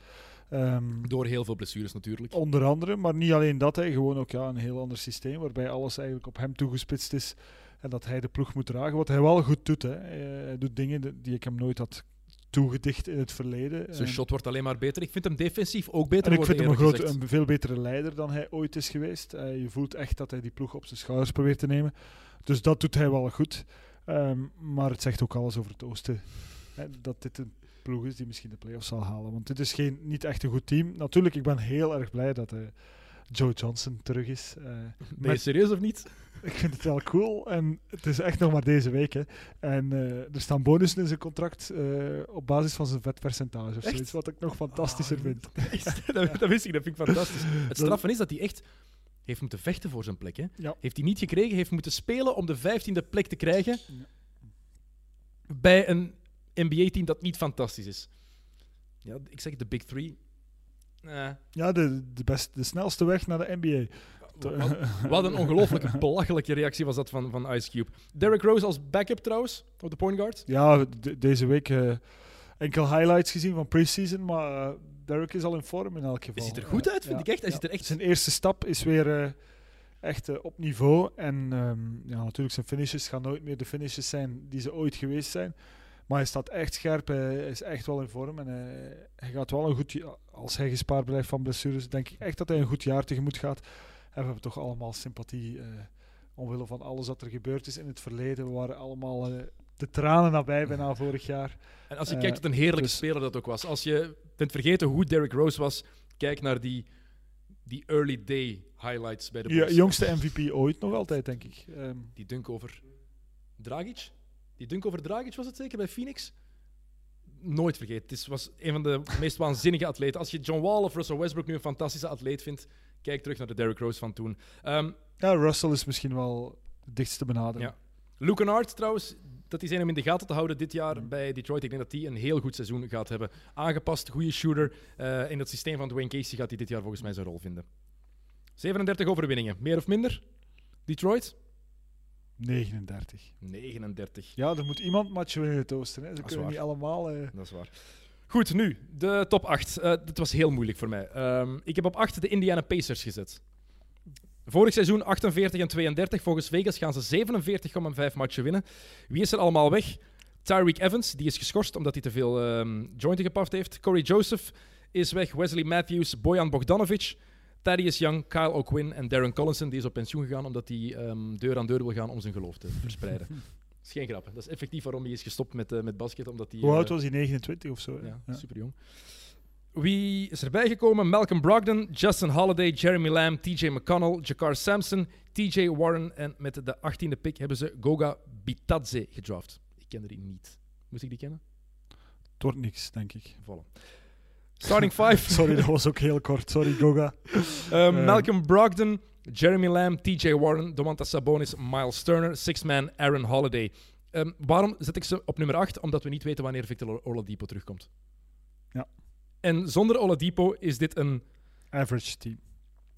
Um, Door heel veel blessures natuurlijk. Onder andere, maar niet alleen dat. Hij gewoon ook ja, een heel ander systeem waarbij alles eigenlijk op hem toegespitst is. En dat hij de ploeg moet dragen. Wat hij wel goed doet. Hè. Hij doet dingen die ik hem nooit had toegedicht in het verleden. Zijn shot wordt alleen maar beter. Ik vind hem defensief ook beter en ik vind hem een, groot, een veel betere leider dan hij ooit is geweest. Uh, je voelt echt dat hij die ploeg op zijn schouders probeert te nemen. Dus dat doet hij wel goed. Um, maar het zegt ook alles over het oosten. Hè, dat dit een ploeg is die misschien de playoffs zal halen. Want dit is geen, niet echt een goed team. Natuurlijk, ik ben heel erg blij dat uh, Joe Johnson terug is. Uh, ben je serieus of niet? <laughs> Ik vind het wel cool. En het is echt nog maar deze week. Hè. En uh, er staan bonussen in zijn contract op basis van zijn vetpercentage of zoiets. Wat ik nog fantastischer oh, vind. dat, <laughs> dat, wist ik, dat vind ik fantastisch. Het <laughs> straffen is dat hij echt heeft moeten vechten voor zijn plek. Hè? Ja. Heeft hij niet gekregen, heeft moeten spelen om de vijftiende plek te krijgen ja. bij een NBA-team dat niet fantastisch is. Ja, ik zeg de Big Three. Uh. Ja, de, de, best, de snelste weg naar de NBA. Wat, <laughs> wat een ongelooflijke belachelijke reactie was dat van, van Ice Cube. Derrick Rose als backup trouwens, op de point guard. Ja, deze week uh, enkel highlights gezien van preseason, maar uh, Derek is al in vorm in elk geval. Hij ziet er goed uit, vind ik echt. Hij ziet er echt... Zijn eerste stap is weer uh, echt uh, op niveau. En um, ja, natuurlijk, zijn finishes gaan nooit meer de finishes zijn die ze ooit geweest zijn. Maar hij staat echt scherp, hij is echt wel in vorm. En hij, hij gaat wel een goed... Als hij gespaard blijft van blessures, denk ik echt dat hij een goed jaar tegemoet gaat. En we hebben toch allemaal sympathie... Uh, omwille van alles wat er gebeurd is in het verleden. We waren allemaal de tranen nabij bijna <laughs> vorig jaar. En als je kijkt wat een heerlijke dus speler dat ook was. Als je bent vergeten hoe Derrick Rose was, kijk naar die, die early day highlights bij de Bulls. Ja, jongste MVP ooit nog altijd, denk ik. Um. <laughs> Die dunk over Dragic? Die dunk over Dragic was het zeker bij Phoenix? Nooit vergeten. Het was een van de meest <laughs> waanzinnige atleten. Als je John Wall of Russell Westbrook nu een fantastische atleet vindt, kijk terug naar de Derrick Rose van toen. Um, ja, Russell is misschien wel het dichtste benaderen. Ja. Luke Kennard trouwens, dat die zijn om in de gaten te houden dit jaar bij Detroit. Ik denk dat hij een heel goed seizoen gaat hebben. Aangepast, goede shooter. Uh, in het systeem van Dwayne Casey gaat hij dit jaar volgens mij zijn rol vinden. 37 overwinningen, meer of minder? Detroit? 39. 39. Ja, er moet iemand matchen in het oosten. Hè. Ze kunnen niet allemaal... Uh... Dat is waar. Goed, nu, de top 8. Uh, dat was heel moeilijk voor mij. Um, ik heb op 8 de Indiana Pacers gezet. Vorig seizoen 48 en 32. Volgens Vegas gaan ze 47,5 matchen winnen. Wie is er allemaal weg? Tyreek Evans, die is geschorst omdat hij te veel um, jointen gepaft heeft. Corey Joseph is weg. Wesley Matthews, Bojan Bogdanovic, Thaddeus Young, Kyle O'Quinn en Darren Collison. Die is op pensioen gegaan omdat hij um, deur aan deur wil gaan om zijn geloof te <laughs> verspreiden. Dat is geen grap. Dat is effectief waarom hij is gestopt met, uh, met basket. Omdat hij, Hoe oud uh, was hij? 29 of zo? Ja, ja. super jong. Wie is erbij gekomen? Malcolm Brogdon, Justin Holiday, Jeremy Lamb, TJ McConnell, Jakar Sampson, TJ Warren. En met de 18e pick hebben ze Goga Bitadze gedraft. Ik ken die niet. Moest ik die kennen? Het wordt niks, denk ik. Voilà. Starting five. <laughs> Sorry, dat was ook heel kort. Sorry, Goga. Um, uh. Malcolm Brogdon, Jeremy Lamb, TJ Warren, Domantas Sabonis, Miles Turner, Six Man, Aaron Holiday. Um, waarom zet ik ze op nummer 8? Omdat we niet weten wanneer Victor Oladipo terugkomt. Ja. En zonder Oladipo is dit een... Average team.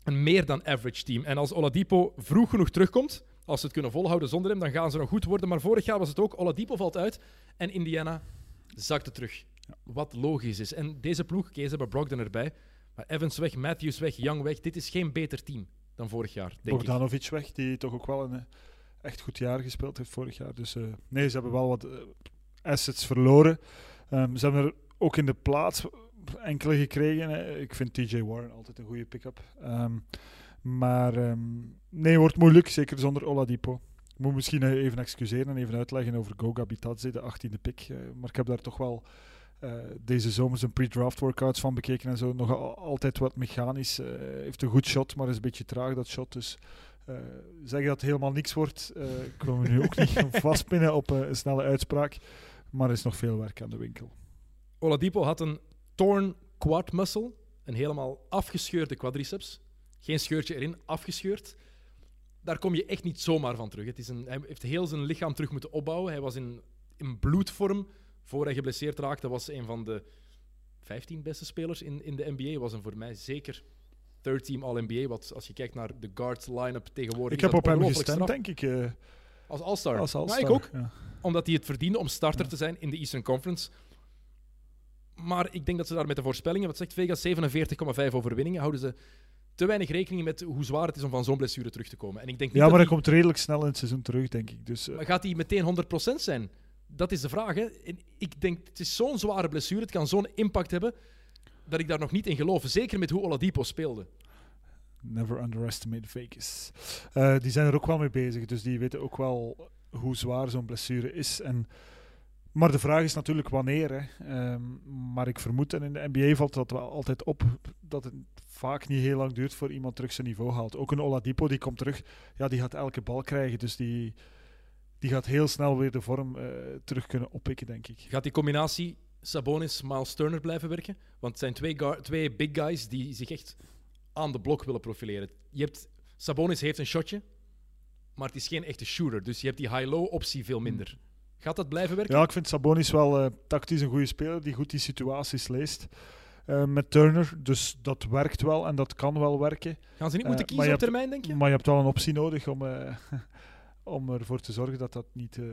Een meer dan average team. En als Oladipo vroeg genoeg terugkomt, als ze het kunnen volhouden zonder hem, dan gaan ze nog goed worden. Maar vorig jaar was het ook, Oladipo valt uit en Indiana zakte terug. Wat logisch is. En deze ploeg, Kees hebben Brogdon erbij, maar Evans weg, Matthews weg, Young weg. Dit is geen beter team dan vorig jaar, denk Bogdanovic weg, die toch ook wel een eh, echt goed jaar gespeeld heeft vorig jaar. Dus uh, nee, ze hebben wel wat uh, assets verloren. Um, ze hebben er ook in de plaats enkele gekregen. Ik vind TJ Warren altijd een goede pick-up. Ehm, maar ehm, nee, wordt moeilijk, zeker zonder Oladipo. Ik moet misschien eh, even excuseren en even uitleggen over Goga Bitadze, de 18e pick. Eh, maar ik heb daar toch wel eh, deze zomer zijn pre-draft workouts van bekeken en zo. Nog al- altijd wat mechanisch. eh, heeft een goed shot, maar is een beetje traag dat shot. Dus eh zeggen dat het helemaal niks wordt. ik wil me nu ook niet <laughs> vastpinnen op een snelle uitspraak. Maar er is nog veel werk aan de winkel. Oladipo had een torn quad muscle, een helemaal afgescheurde quadriceps. Geen scheurtje erin, afgescheurd. Daar kom je echt niet zomaar van terug. Het is een, hij heeft heel zijn lichaam terug moeten opbouwen. Hij was in, in bloedvorm voor hij geblesseerd raakte. Was een van de 15 beste spelers in, in de NBA. Was een voor mij zeker third team All-NBA. Wat als je kijkt naar de guards line-up tegenwoordig. Ik heb op hem gestemd, straf. denk ik. eh, Als All-Star. als All-Star. ik ook Ja. omdat hij het verdiende om starter te zijn in de Eastern Conference. Maar ik denk dat ze daar met de voorspellingen, wat zegt Vegas, 47,5 overwinningen, houden ze te weinig rekening met hoe zwaar het is om van zo'n blessure terug te komen. En ik denk niet Ja, maar hij komt redelijk snel in het seizoen terug, denk ik. Dus, eh, maar gaat hij meteen 100% zijn? Dat is de vraag. Hè? En ik denk, het is zo'n zware blessure, het kan zo'n impact hebben, dat ik daar nog niet in geloof. Zeker met hoe Oladipo speelde. Never underestimate Vegas. Eh, die zijn er ook wel mee bezig, dus die weten ook wel hoe zwaar zo'n blessure is. En, maar de vraag is natuurlijk wanneer. Hè. Ehm, maar ik vermoed, en in de NBA valt dat wel altijd op, dat het vaak niet heel lang duurt voor iemand terug zijn niveau haalt. Ook een Oladipo, die komt terug, ja, die gaat elke bal krijgen, dus die, die gaat heel snel weer de vorm eh, terug kunnen oppikken, denk ik. Gaat die combinatie Sabonis-Miles Turner blijven werken? Want het zijn twee, twee big guys die zich echt aan de blok willen profileren. Je hebt, Sabonis heeft een shotje, maar het is geen echte shooter. Dus je hebt die high-low optie veel minder. Gaat dat blijven werken? Ja, ik vind Sabonis wel eh, tactisch een goede speler die goed die situaties leest. eh, met Turner, dus dat werkt wel en dat kan wel werken. Gaan ze niet moeten kiezen op termijn, denk je? Maar je hebt wel een optie nodig om, <laughs> om ervoor te zorgen dat dat niet eh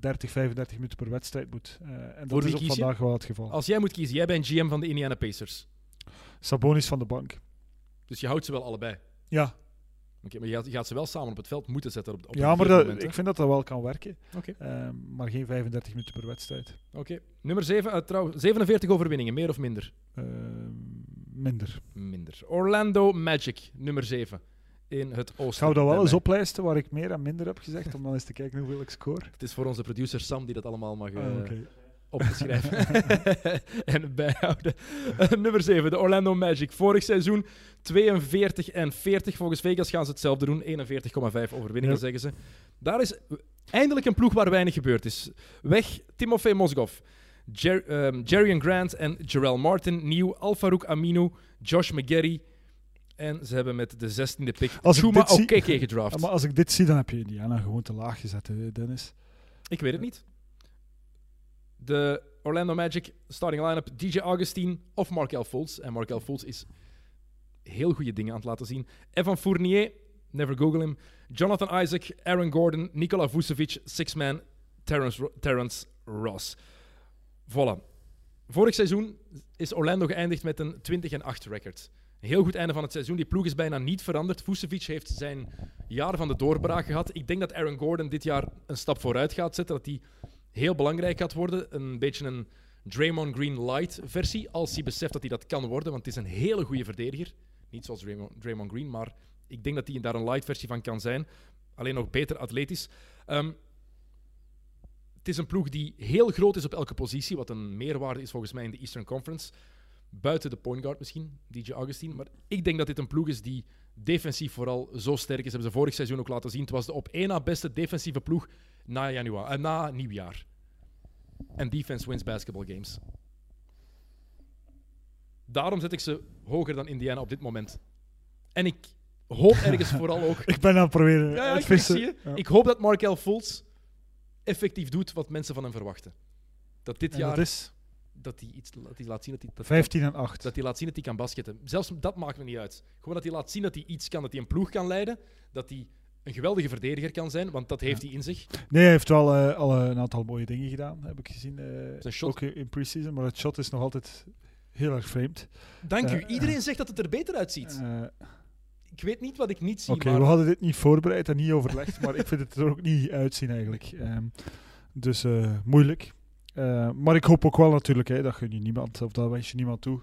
30, 35 minuten per wedstrijd moet. Eh, en Voor dat is op je? vandaag wel het geval. Als jij moet kiezen, jij bent GM van de Indiana Pacers. Sabonis van de bank. Dus je houdt ze wel allebei. Ja, Oké, maar je gaat, ze wel samen op het veld moeten zetten. Op, op ja maar dat, moment, ik vind dat dat wel kan werken. Oké. Eh, maar geen 35 minuten per wedstrijd. Oké. Nummer 7, trouwens, 47 overwinningen, meer of minder? Eh, minder. Minder. Orlando Magic, nummer 7. In het oosten. Zou dat wel eens oplijsten waar ik meer en minder heb gezegd, om dan eens te kijken hoeveel ik score? Het is voor onze producer Sam die dat allemaal mag eh, Ah, oké. op te schrijven <laughs> en bijhouden. Eh, nummer 7, de Orlando Magic. Vorig seizoen 42 en 40. Volgens Vegas gaan ze hetzelfde doen. 41,5 overwinningen, Ja. zeggen ze. Daar is eindelijk een ploeg waar weinig gebeurd is. Weg Timofey Mozgov. Jer ehm, Grant en Jarrell Martin. Nieuw Alfarouk Aminu, Josh McGarry. En ze hebben met de 16e pick Chuma zie- Okeke gedraft. Ja, maar als ik dit zie, dan heb je Indiana gewoon te laag gezet, hè, Dennis. Ik weet het niet. De Orlando Magic starting line-up: DJ Augustine of Markel Fultz. En Markel Fultz is heel goede dingen aan het laten zien. Evan Fournier, never google him. Jonathan Isaac, Aaron Gordon, Nikola Vucevic, Six-Man, Terrence, Ro- Terrence Ross. Voilà. Vorig seizoen is Orlando geëindigd met een 20 en 8 record. Een heel goed einde van het seizoen. Die ploeg is bijna niet veranderd. Vucevic heeft zijn jaar van de doorbraak gehad. Ik denk dat Aaron Gordon dit jaar een stap vooruit gaat zetten. Dat hij heel belangrijk gaat worden. Een beetje een Draymond Green light versie. Als hij beseft dat hij dat kan worden. Want het is een hele goede verdediger. Niet zoals Draymond, Draymond Green, maar ik denk dat hij daar een light versie van kan zijn. Alleen nog beter atletisch. Ehm, het is een ploeg die heel groot is op elke positie. Wat een meerwaarde is volgens mij in de Eastern Conference. Buiten de point guard misschien, DJ Augustine. Maar ik denk dat dit een ploeg is die defensief vooral zo sterk is. hebben ze vorig seizoen ook laten zien. Het was de op één na beste defensieve ploeg na, januari, eh, na nieuwjaar. En defense wins basketball games. Daarom zet ik ze hoger dan Indiana op dit moment. En ik hoop <laughs> ergens vooral ook... Ik ben aan het proberen Ja, ja, ik, zie je. Ja. Ik hoop dat Markel Fultz effectief doet wat mensen van hem verwachten. Dat dit En jaar dat is dat hij iets dat hij laat zien dat hij, dat, 15 en 8. dat hij laat zien dat hij kan basketten. Zelfs dat maakt me niet uit. Gewoon dat hij laat zien dat hij iets kan, dat hij een ploeg kan leiden, dat hij een geweldige verdediger kan zijn, want dat heeft hij in zich. Nee, hij heeft wel eh, al een aantal mooie dingen gedaan, heb ik gezien. eh, Zijn shot. Ook in pre-season, maar het shot is nog altijd heel erg vreemd. Dank u. Eh, Iedereen zegt dat het er beter uitziet. Eh, Ik weet niet wat ik niet zie, Oké, maar we hadden dit niet voorbereid en niet overlegd, maar ik vind het er ook niet uitzien eigenlijk. Ehm, dus eh, moeilijk. Eh, maar ik hoop ook wel natuurlijk, hè, dat gun je niemand, of dat wens je niemand toe,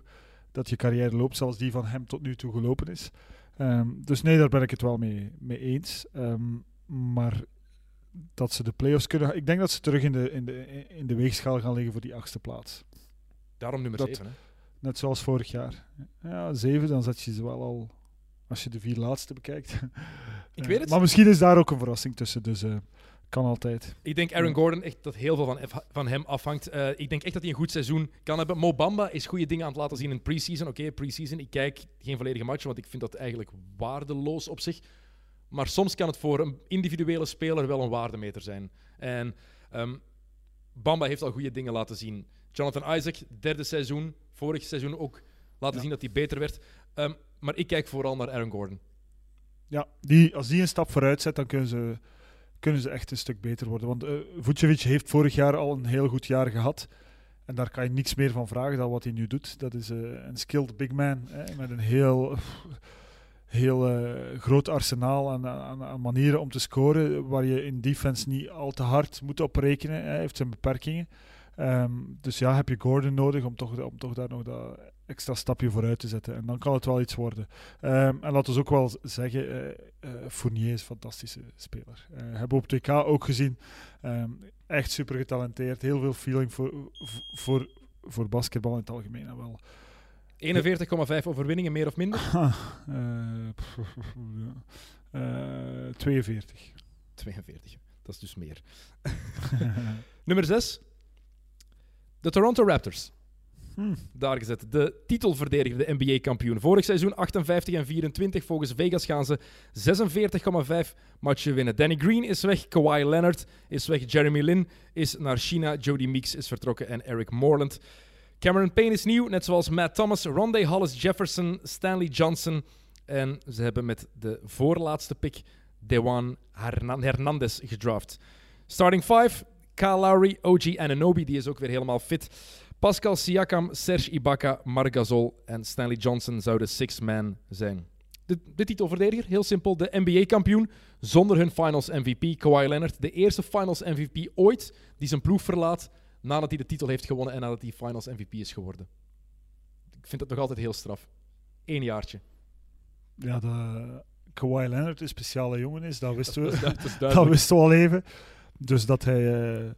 dat je carrière loopt zoals die van hem tot nu toe gelopen is. Ehm, dus nee, daar ben ik het wel mee, mee eens. Ehm, maar dat ze de play-offs kunnen... Ik denk dat ze terug in de, in, de, in de weegschaal gaan liggen voor die achtste plaats. Daarom nummer Dat- 7. Hè? Net zoals vorig jaar. Ja, zeven, dan zet je ze wel al... Als je de vier laatste bekijkt. <laughs> Ik weet het. Maar misschien is daar ook een verrassing tussen, dus eh, kan altijd. Ik denk Aaron. Gordon echt dat heel veel van, van hem afhangt. Eh, ik denk echt dat hij een goed seizoen kan hebben. Mo Bamba is goede dingen aan het laten zien in pre-season. Oké, pre-season. Ik kijk geen volledige match, want ik vind dat eigenlijk waardeloos op zich. Maar soms kan het voor een individuele speler wel een waardemeter zijn. En ehm, Bamba heeft al goede dingen laten zien. Jonathan Isaac, derde seizoen. Vorig seizoen ook laten Ja. zien dat hij beter werd. Ehm, maar ik kijk vooral naar Aaron Gordon. Ja, die, als die een stap vooruit zet, dan kunnen ze, kunnen ze echt een stuk beter worden. Want eh Vucevic heeft vorig jaar al een heel goed jaar gehad. En daar kan je niks meer van vragen dan wat hij nu doet. Dat is eh, een skilled big man hè, met een heel, heel eh, groot arsenaal aan, aan, aan manieren om te scoren. Waar je in defense niet al te hard moet op rekenen. Hij heeft zijn beperkingen. Ehm, dus ja, heb je Gordon nodig om toch, om toch daar nog dat extra stapje vooruit te zetten. En dan kan het wel iets worden. Ehm, en laten we ook wel zeggen, eh, eh, Fournier is een fantastische speler. Eh hebben we op 2K ook gezien. Ehm, echt super getalenteerd. Heel veel feeling voor, voor, voor basketbal in het algemeen. En wel. 41,5 overwinningen, meer of minder. <laughs> Pff, ja. Eh, 42. 42. Dat is dus meer. <laughs> Nummer 6. De Toronto Raptors. Daar gezet. De titelverdediger, de NBA-kampioen. Vorig seizoen 58 en 24. Volgens Vegas gaan ze 46,5 matchen winnen. Danny Green is weg. Kawhi Leonard is weg. Jeremy Lin is naar China. Jody Meeks is vertrokken. En Eric Moreland. Cameron Payne is nieuw, net zoals Matt Thomas, Rondé Hollis Jefferson, Stanley Johnson. En ze hebben met de voorlaatste pick Dewan Hernan- Hernandez gedraft. Starting 5, Kyle Lowry, OG Ananobi, die is ook weer helemaal fit. Pascal Siakam, Serge Ibaka, Marc Gasol en Stanley Johnson zouden six-man zijn. De, de titelverdediger, heel simpel, de NBA-kampioen zonder hun finals MVP, Kawhi Leonard. De eerste finals MVP ooit die zijn ploeg verlaat nadat hij de titel heeft gewonnen en nadat hij finals MVP is geworden. Ik vind dat nog altijd heel straf. Eén jaartje. Ja, de Kawhi Leonard een speciale jongen is, dat wisten we. <laughs> dat wisten we al even. Dus dat hij eh,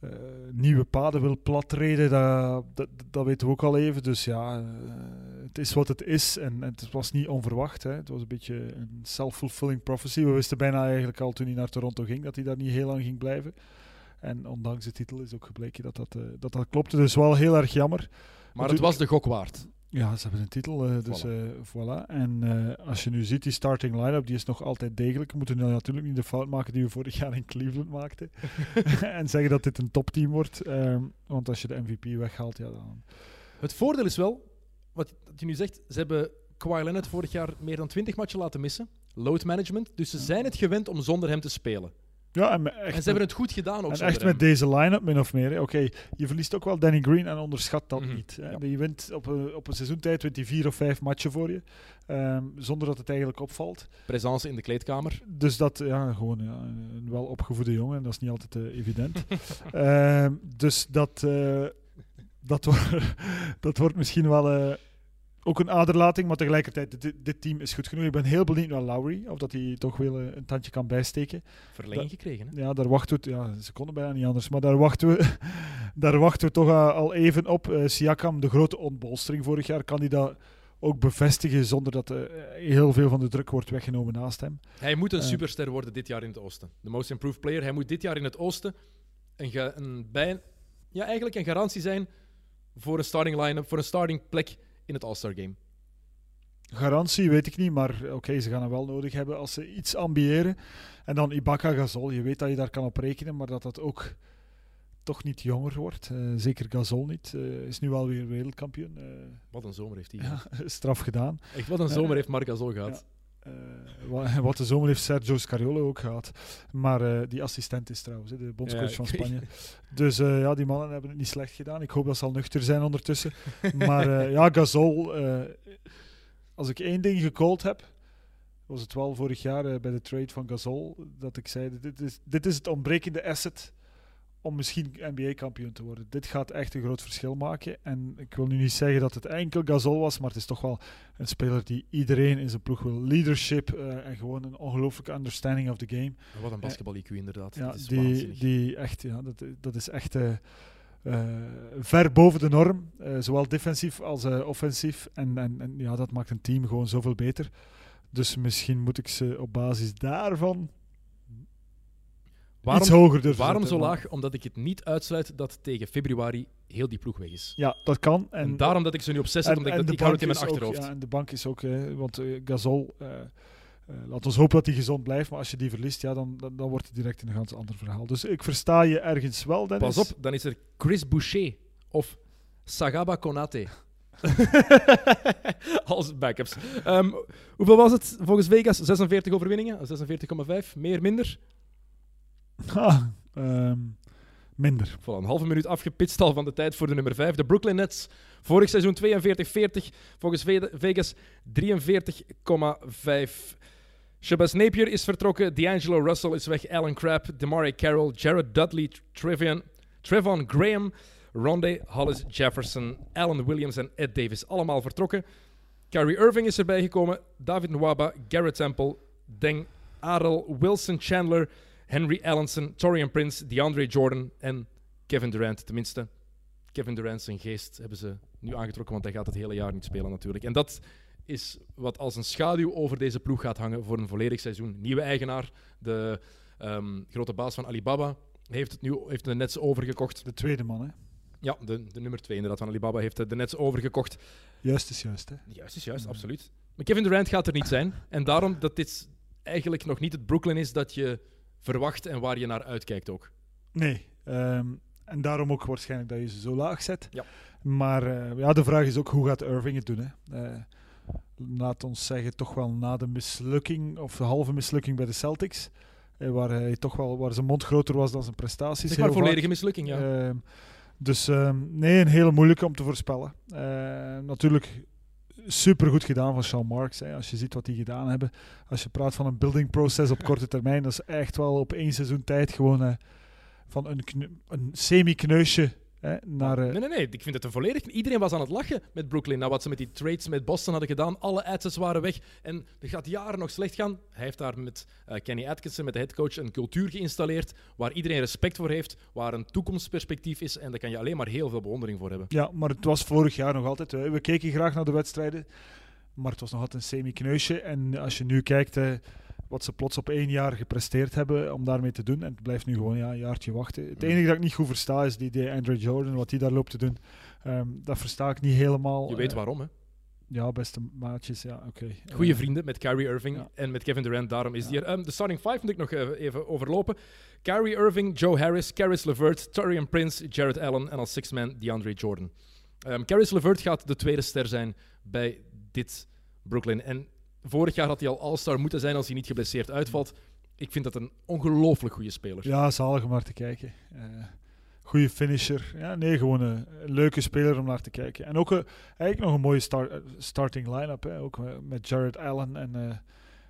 eh, nieuwe paden wil platreden, dat, dat, dat weten we ook al even. Dus ja, eh, het is wat het is. En, en het was niet onverwacht. Hè. Het was een beetje een self-fulfilling prophecy. We wisten bijna eigenlijk al toen hij naar Toronto ging dat hij daar niet heel lang ging blijven. En ondanks de titel is ook gebleken dat dat, eh, dat, dat klopte. Dus wel heel erg jammer. Maar het was de gok waard. Ja, ze hebben een titel, eh, dus Voilà. voilà. voilà. En eh, als je nu ziet, die starting line-up, die is nog altijd degelijk. We moeten nu natuurlijk niet de fout maken die we vorig jaar in Cleveland maakten. <laughs> <laughs> en zeggen dat dit een topteam wordt. Ehm, want als je de MVP weghaalt, ja, dan... Het voordeel is wel, wat je nu zegt, ze hebben Kawhi Leonard vorig jaar meer dan 20 matchen laten missen. Load management. Dus ze zijn het gewend om zonder hem te spelen. Ja, en, En ze hebben het goed gedaan ook en echt hem. met deze line-up, min of meer. Oké, je verliest ook wel Danny Green en onderschat dat Mhm. niet. Hè. Ja. Je wint op een, op een seizoentijd wint hij vier of vijf matchen voor je. ehm, zonder dat het eigenlijk opvalt. Presence in de kleedkamer. Dus dat, ja, gewoon ja, een wel opgevoede jongen, dat is niet altijd eh, evident. <laughs> Ehm, dus dat, eh, dat, wordt <laughs> dat wordt misschien wel eh, ook een aderlating, maar tegelijkertijd, dit, dit team is goed genoeg. Ik ben heel benieuwd naar Lowry, of dat hij toch wel eh, een tandje kan bijsteken. Verlenging gekregen. Hè? Ja, daar wachten we, ja, ze konden bijna niet anders, maar daar wachten we, <laughs> daar wachten we toch eh, al even op. Eh, Siakam, de grote ontbolstering vorig jaar, kan hij dat ook bevestigen zonder dat eh, heel veel van de druk wordt weggenomen naast hem. Hij moet een superster worden dit jaar in het oosten. De most improved player. Hij moet dit jaar in het oosten een, een, bij, ja, eigenlijk een garantie zijn voor een starting line-up, voor een starting plek in het All-Star Game. Garantie weet ik niet, maar oké, ze gaan hem wel nodig hebben als ze iets ambiëren. En dan Ibaka Gasol, je weet dat je daar kan op rekenen, maar dat dat ook toch niet jonger wordt. Eh, zeker Gasol niet. Eh, is nu wel weer wereldkampioen. Eh, Wat een zomer heeft hij. ja, <laughs> straf gedaan. Echt, wat een zomer heeft Marc Gasol gehad. Eh, wa- <laughs> wat de zomer heeft Sergio Scariolo ook gehad. Maar eh, die assistent is trouwens, de bondscoach Ja, van Spanje. Dus eh, ja, die mannen hebben het niet slecht gedaan. Ik hoop dat ze al nuchter zijn ondertussen. Maar eh, ja, Gasol, eh, als ik één ding gecallt heb, was het wel vorig jaar eh, bij de trade van Gasol, dat ik zei, dit is, dit is het ontbrekende asset om misschien NBA-kampioen te worden. Dit gaat echt een groot verschil maken. En ik wil nu niet zeggen dat het enkel Gasol was, maar het is toch wel een speler die iedereen in zijn ploeg wil. Leadership eh, en gewoon een ongelooflijke understanding of the game. Wat een basketbal-IQ inderdaad. Ja, dat is die, waanzinnig. die echt, ja, dat, dat is echt eh, eh, ver boven de norm. eh, zowel defensief als eh, offensief. En, en, en ja, dat maakt een team gewoon zoveel beter. Dus misschien moet ik ze op basis daarvan waarom iets hoger durven waarom zetten, zo laag? Omdat ik het niet uitsluit dat tegen februari heel die ploeg weg is. Ja, dat kan. En, En, daarom dat ik ze nu op 6 zet, omdat ik, dat, ik hou het in mijn ook- achterhoofd. ja, en de bank is ook, want eh, Gasol, eh, laat ons hopen dat hij gezond blijft, maar als je die verliest, ja, dan, dan, dan wordt het direct een ganz ander verhaal. Dus ik versta je ergens wel, Dennis. Pas op, dan is er Chris Boucher of Sagaba Konate. <laughs> Als backups. Ehm, hoeveel was het volgens Vegas? 46 overwinningen? 46,5? Meer, minder? Ha, ehm, minder. Voilà, een halve minuut afgepitst al van de tijd voor de nummer 5. De Brooklyn Nets. Vorig seizoen 42-40. Volgens Ve- Vegas 43,5. Shabazz Napier is vertrokken. D'Angelo Russell is weg. Alan Crabb, Damari Carroll, Jared Dudley, Trevian, Trevon Graham, Rondé, Hollis Jefferson, Alan Williams en Ed Davis. Allemaal vertrokken. Kyrie Irving is erbij gekomen. David Nwaba, Garrett Temple, Deng Adel, Wilson Chandler, Henry Allenson, Torian Prince, DeAndre Jordan en Kevin Durant. Tenminste, Kevin Durant zijn geest hebben ze nu aangetrokken, want hij gaat het hele jaar niet spelen natuurlijk. En dat is wat als een schaduw over deze ploeg gaat hangen voor een volledig seizoen. Nieuwe eigenaar, de ehm, grote baas van Alibaba, heeft, het nu, heeft de Nets overgekocht. De tweede man, hè. Ja, de, de nummer twee inderdaad van Alibaba heeft de Nets overgekocht. Juist is juist, hè. Juist is juist, absoluut. Maar Kevin Durant gaat er niet zijn. En daarom dat dit eigenlijk nog niet het Brooklyn is dat je verwacht en waar je naar uitkijkt ook. Nee. ehm, en daarom ook waarschijnlijk dat je ze zo laag zet. Ja. Maar eh, ja, de vraag is ook, hoe gaat Irving het doen, hè? Eh, laat ons zeggen, toch wel na de mislukking, of de halve mislukking bij de Celtics, eh, waar hij toch wel, waar zijn mond groter was dan zijn prestaties. Zeg maar vaak. volledige mislukking, ja. Ehm, dus ehm, nee, een hele moeilijke om te voorspellen. Natuurlijk super goed gedaan van Sean Marks. Hè. Als je ziet wat die gedaan hebben. Als je praat van een building process op korte termijn, dat is echt wel op één seizoen tijd gewoon van een, een semi-kneusje hè, naar... eh, Nee, nee, nee. Ik vind het een volledig... Iedereen was aan het lachen met Brooklyn. Na wat ze met die trades met Boston hadden gedaan. Alle assets waren weg. En er gaat jaren nog slecht gaan. Hij heeft daar met eh, Kenny Atkinson, met de headcoach, een cultuur geïnstalleerd waar iedereen respect voor heeft, waar een toekomstperspectief is. En daar kan je alleen maar heel veel bewondering voor hebben. Ja, maar het was vorig jaar nog altijd. we keken graag naar de wedstrijden. Maar het was nog altijd een semi-kneusje. En als je nu kijkt eh, wat ze plots op één jaar gepresteerd hebben om daarmee te doen. En het blijft nu gewoon ja, een jaartje wachten. Het enige dat ik niet goed versta is die, die Andre Jordan, wat hij daar loopt te doen. Ehm, dat versta ik niet helemaal. Je weet Eh, waarom, hè? Ja, beste maatjes. Ja, oké. Goeie Eh, vrienden met Kyrie Irving ja. en met Kevin Durant. Daarom is die er. Ehm, de starting five moet ik nog eh, even overlopen. Kyrie Irving, Joe Harris, Caris LeVert, Torian Prince, Jared Allen en als sixth man DeAndre Jordan. Caris LeVert gaat de tweede ster zijn bij dit Brooklyn. En vorig jaar had hij al All-Star moeten zijn als hij niet geblesseerd uitvalt. Ik vind dat een ongelooflijk goede speler. Ja, zalig om naar te kijken. Eh goede finisher. Ja, nee, gewoon een, een leuke speler om naar te kijken. En ook eh, eigenlijk nog een mooie start, eh, starting line-up. Hè. Ook met Jared Allen en, eh,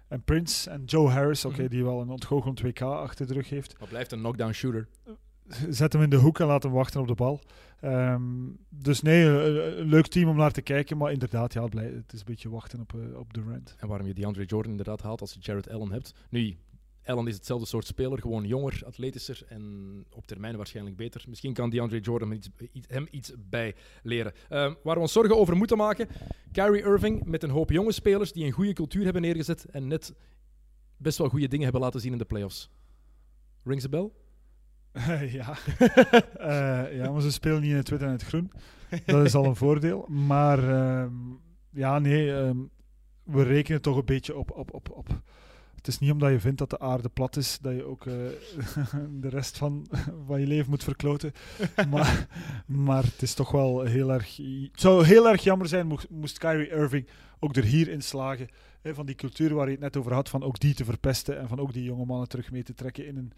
en Prince en Joe Harris. Oké, Mhm. die wel een ontgoochelend WK achter de rug heeft. Maar blijft een knockdown shooter. Zet hem in de hoek en laat hem wachten op de bal. Ehm, dus nee, een, een leuk team om naar te kijken. Maar inderdaad, ja, het is een beetje wachten op, eh, op Durant. En waarom je DeAndre Jordan inderdaad haalt als je Jared Allen hebt. Nu, Allen is hetzelfde soort speler, gewoon jonger, atletischer en op termijn waarschijnlijk beter. Misschien kan DeAndre Jordan hem iets, hem iets bij leren. Ehm, waar we ons zorgen over moeten maken, Kyrie Irving met een hoop jonge spelers die een goede cultuur hebben neergezet en net best wel goede dingen hebben laten zien in de playoffs. Rings a bell? <laughs> ja. <laughs> Eh, ja, maar ze spelen niet in het wit en het groen. Dat is al een voordeel. Maar ehm, ja, nee, ehm, we rekenen toch een beetje op, op, op, op. Het is niet omdat je vindt dat de aarde plat is, dat je ook eh, <laughs> de rest van, van je leven moet verkloten. maar, maar het is toch wel heel erg... Het zou heel erg jammer zijn moest, moest Kyrie Irving ook er hier in slagen. Hè, van die cultuur waar je het net over had, van ook die te verpesten en van ook die jonge mannen terug mee te trekken in een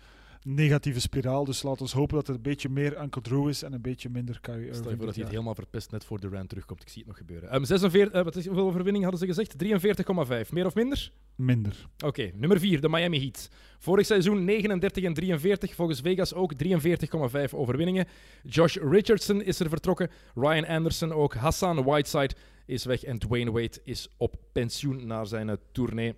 negatieve spiraal. Dus laat ons hopen dat het een beetje meer Uncle Drew is en een beetje minder Kyrie Irving. Stel je voor dat hij het helemaal verpest net voor Durant terugkomt. Ik zie het nog gebeuren. Ehm 46, eh, wat is, hoeveel overwinning hadden ze gezegd? 43,5. Meer of minder? Minder. Oké, nummer 4, de Miami Heat. Vorig seizoen 39 en 43, volgens Vegas ook 43,5 overwinningen. Josh Richardson is er vertrokken, Ryan Anderson ook, Hassan Whiteside is weg en Dwayne Wade is op pensioen na zijn uh, tournee.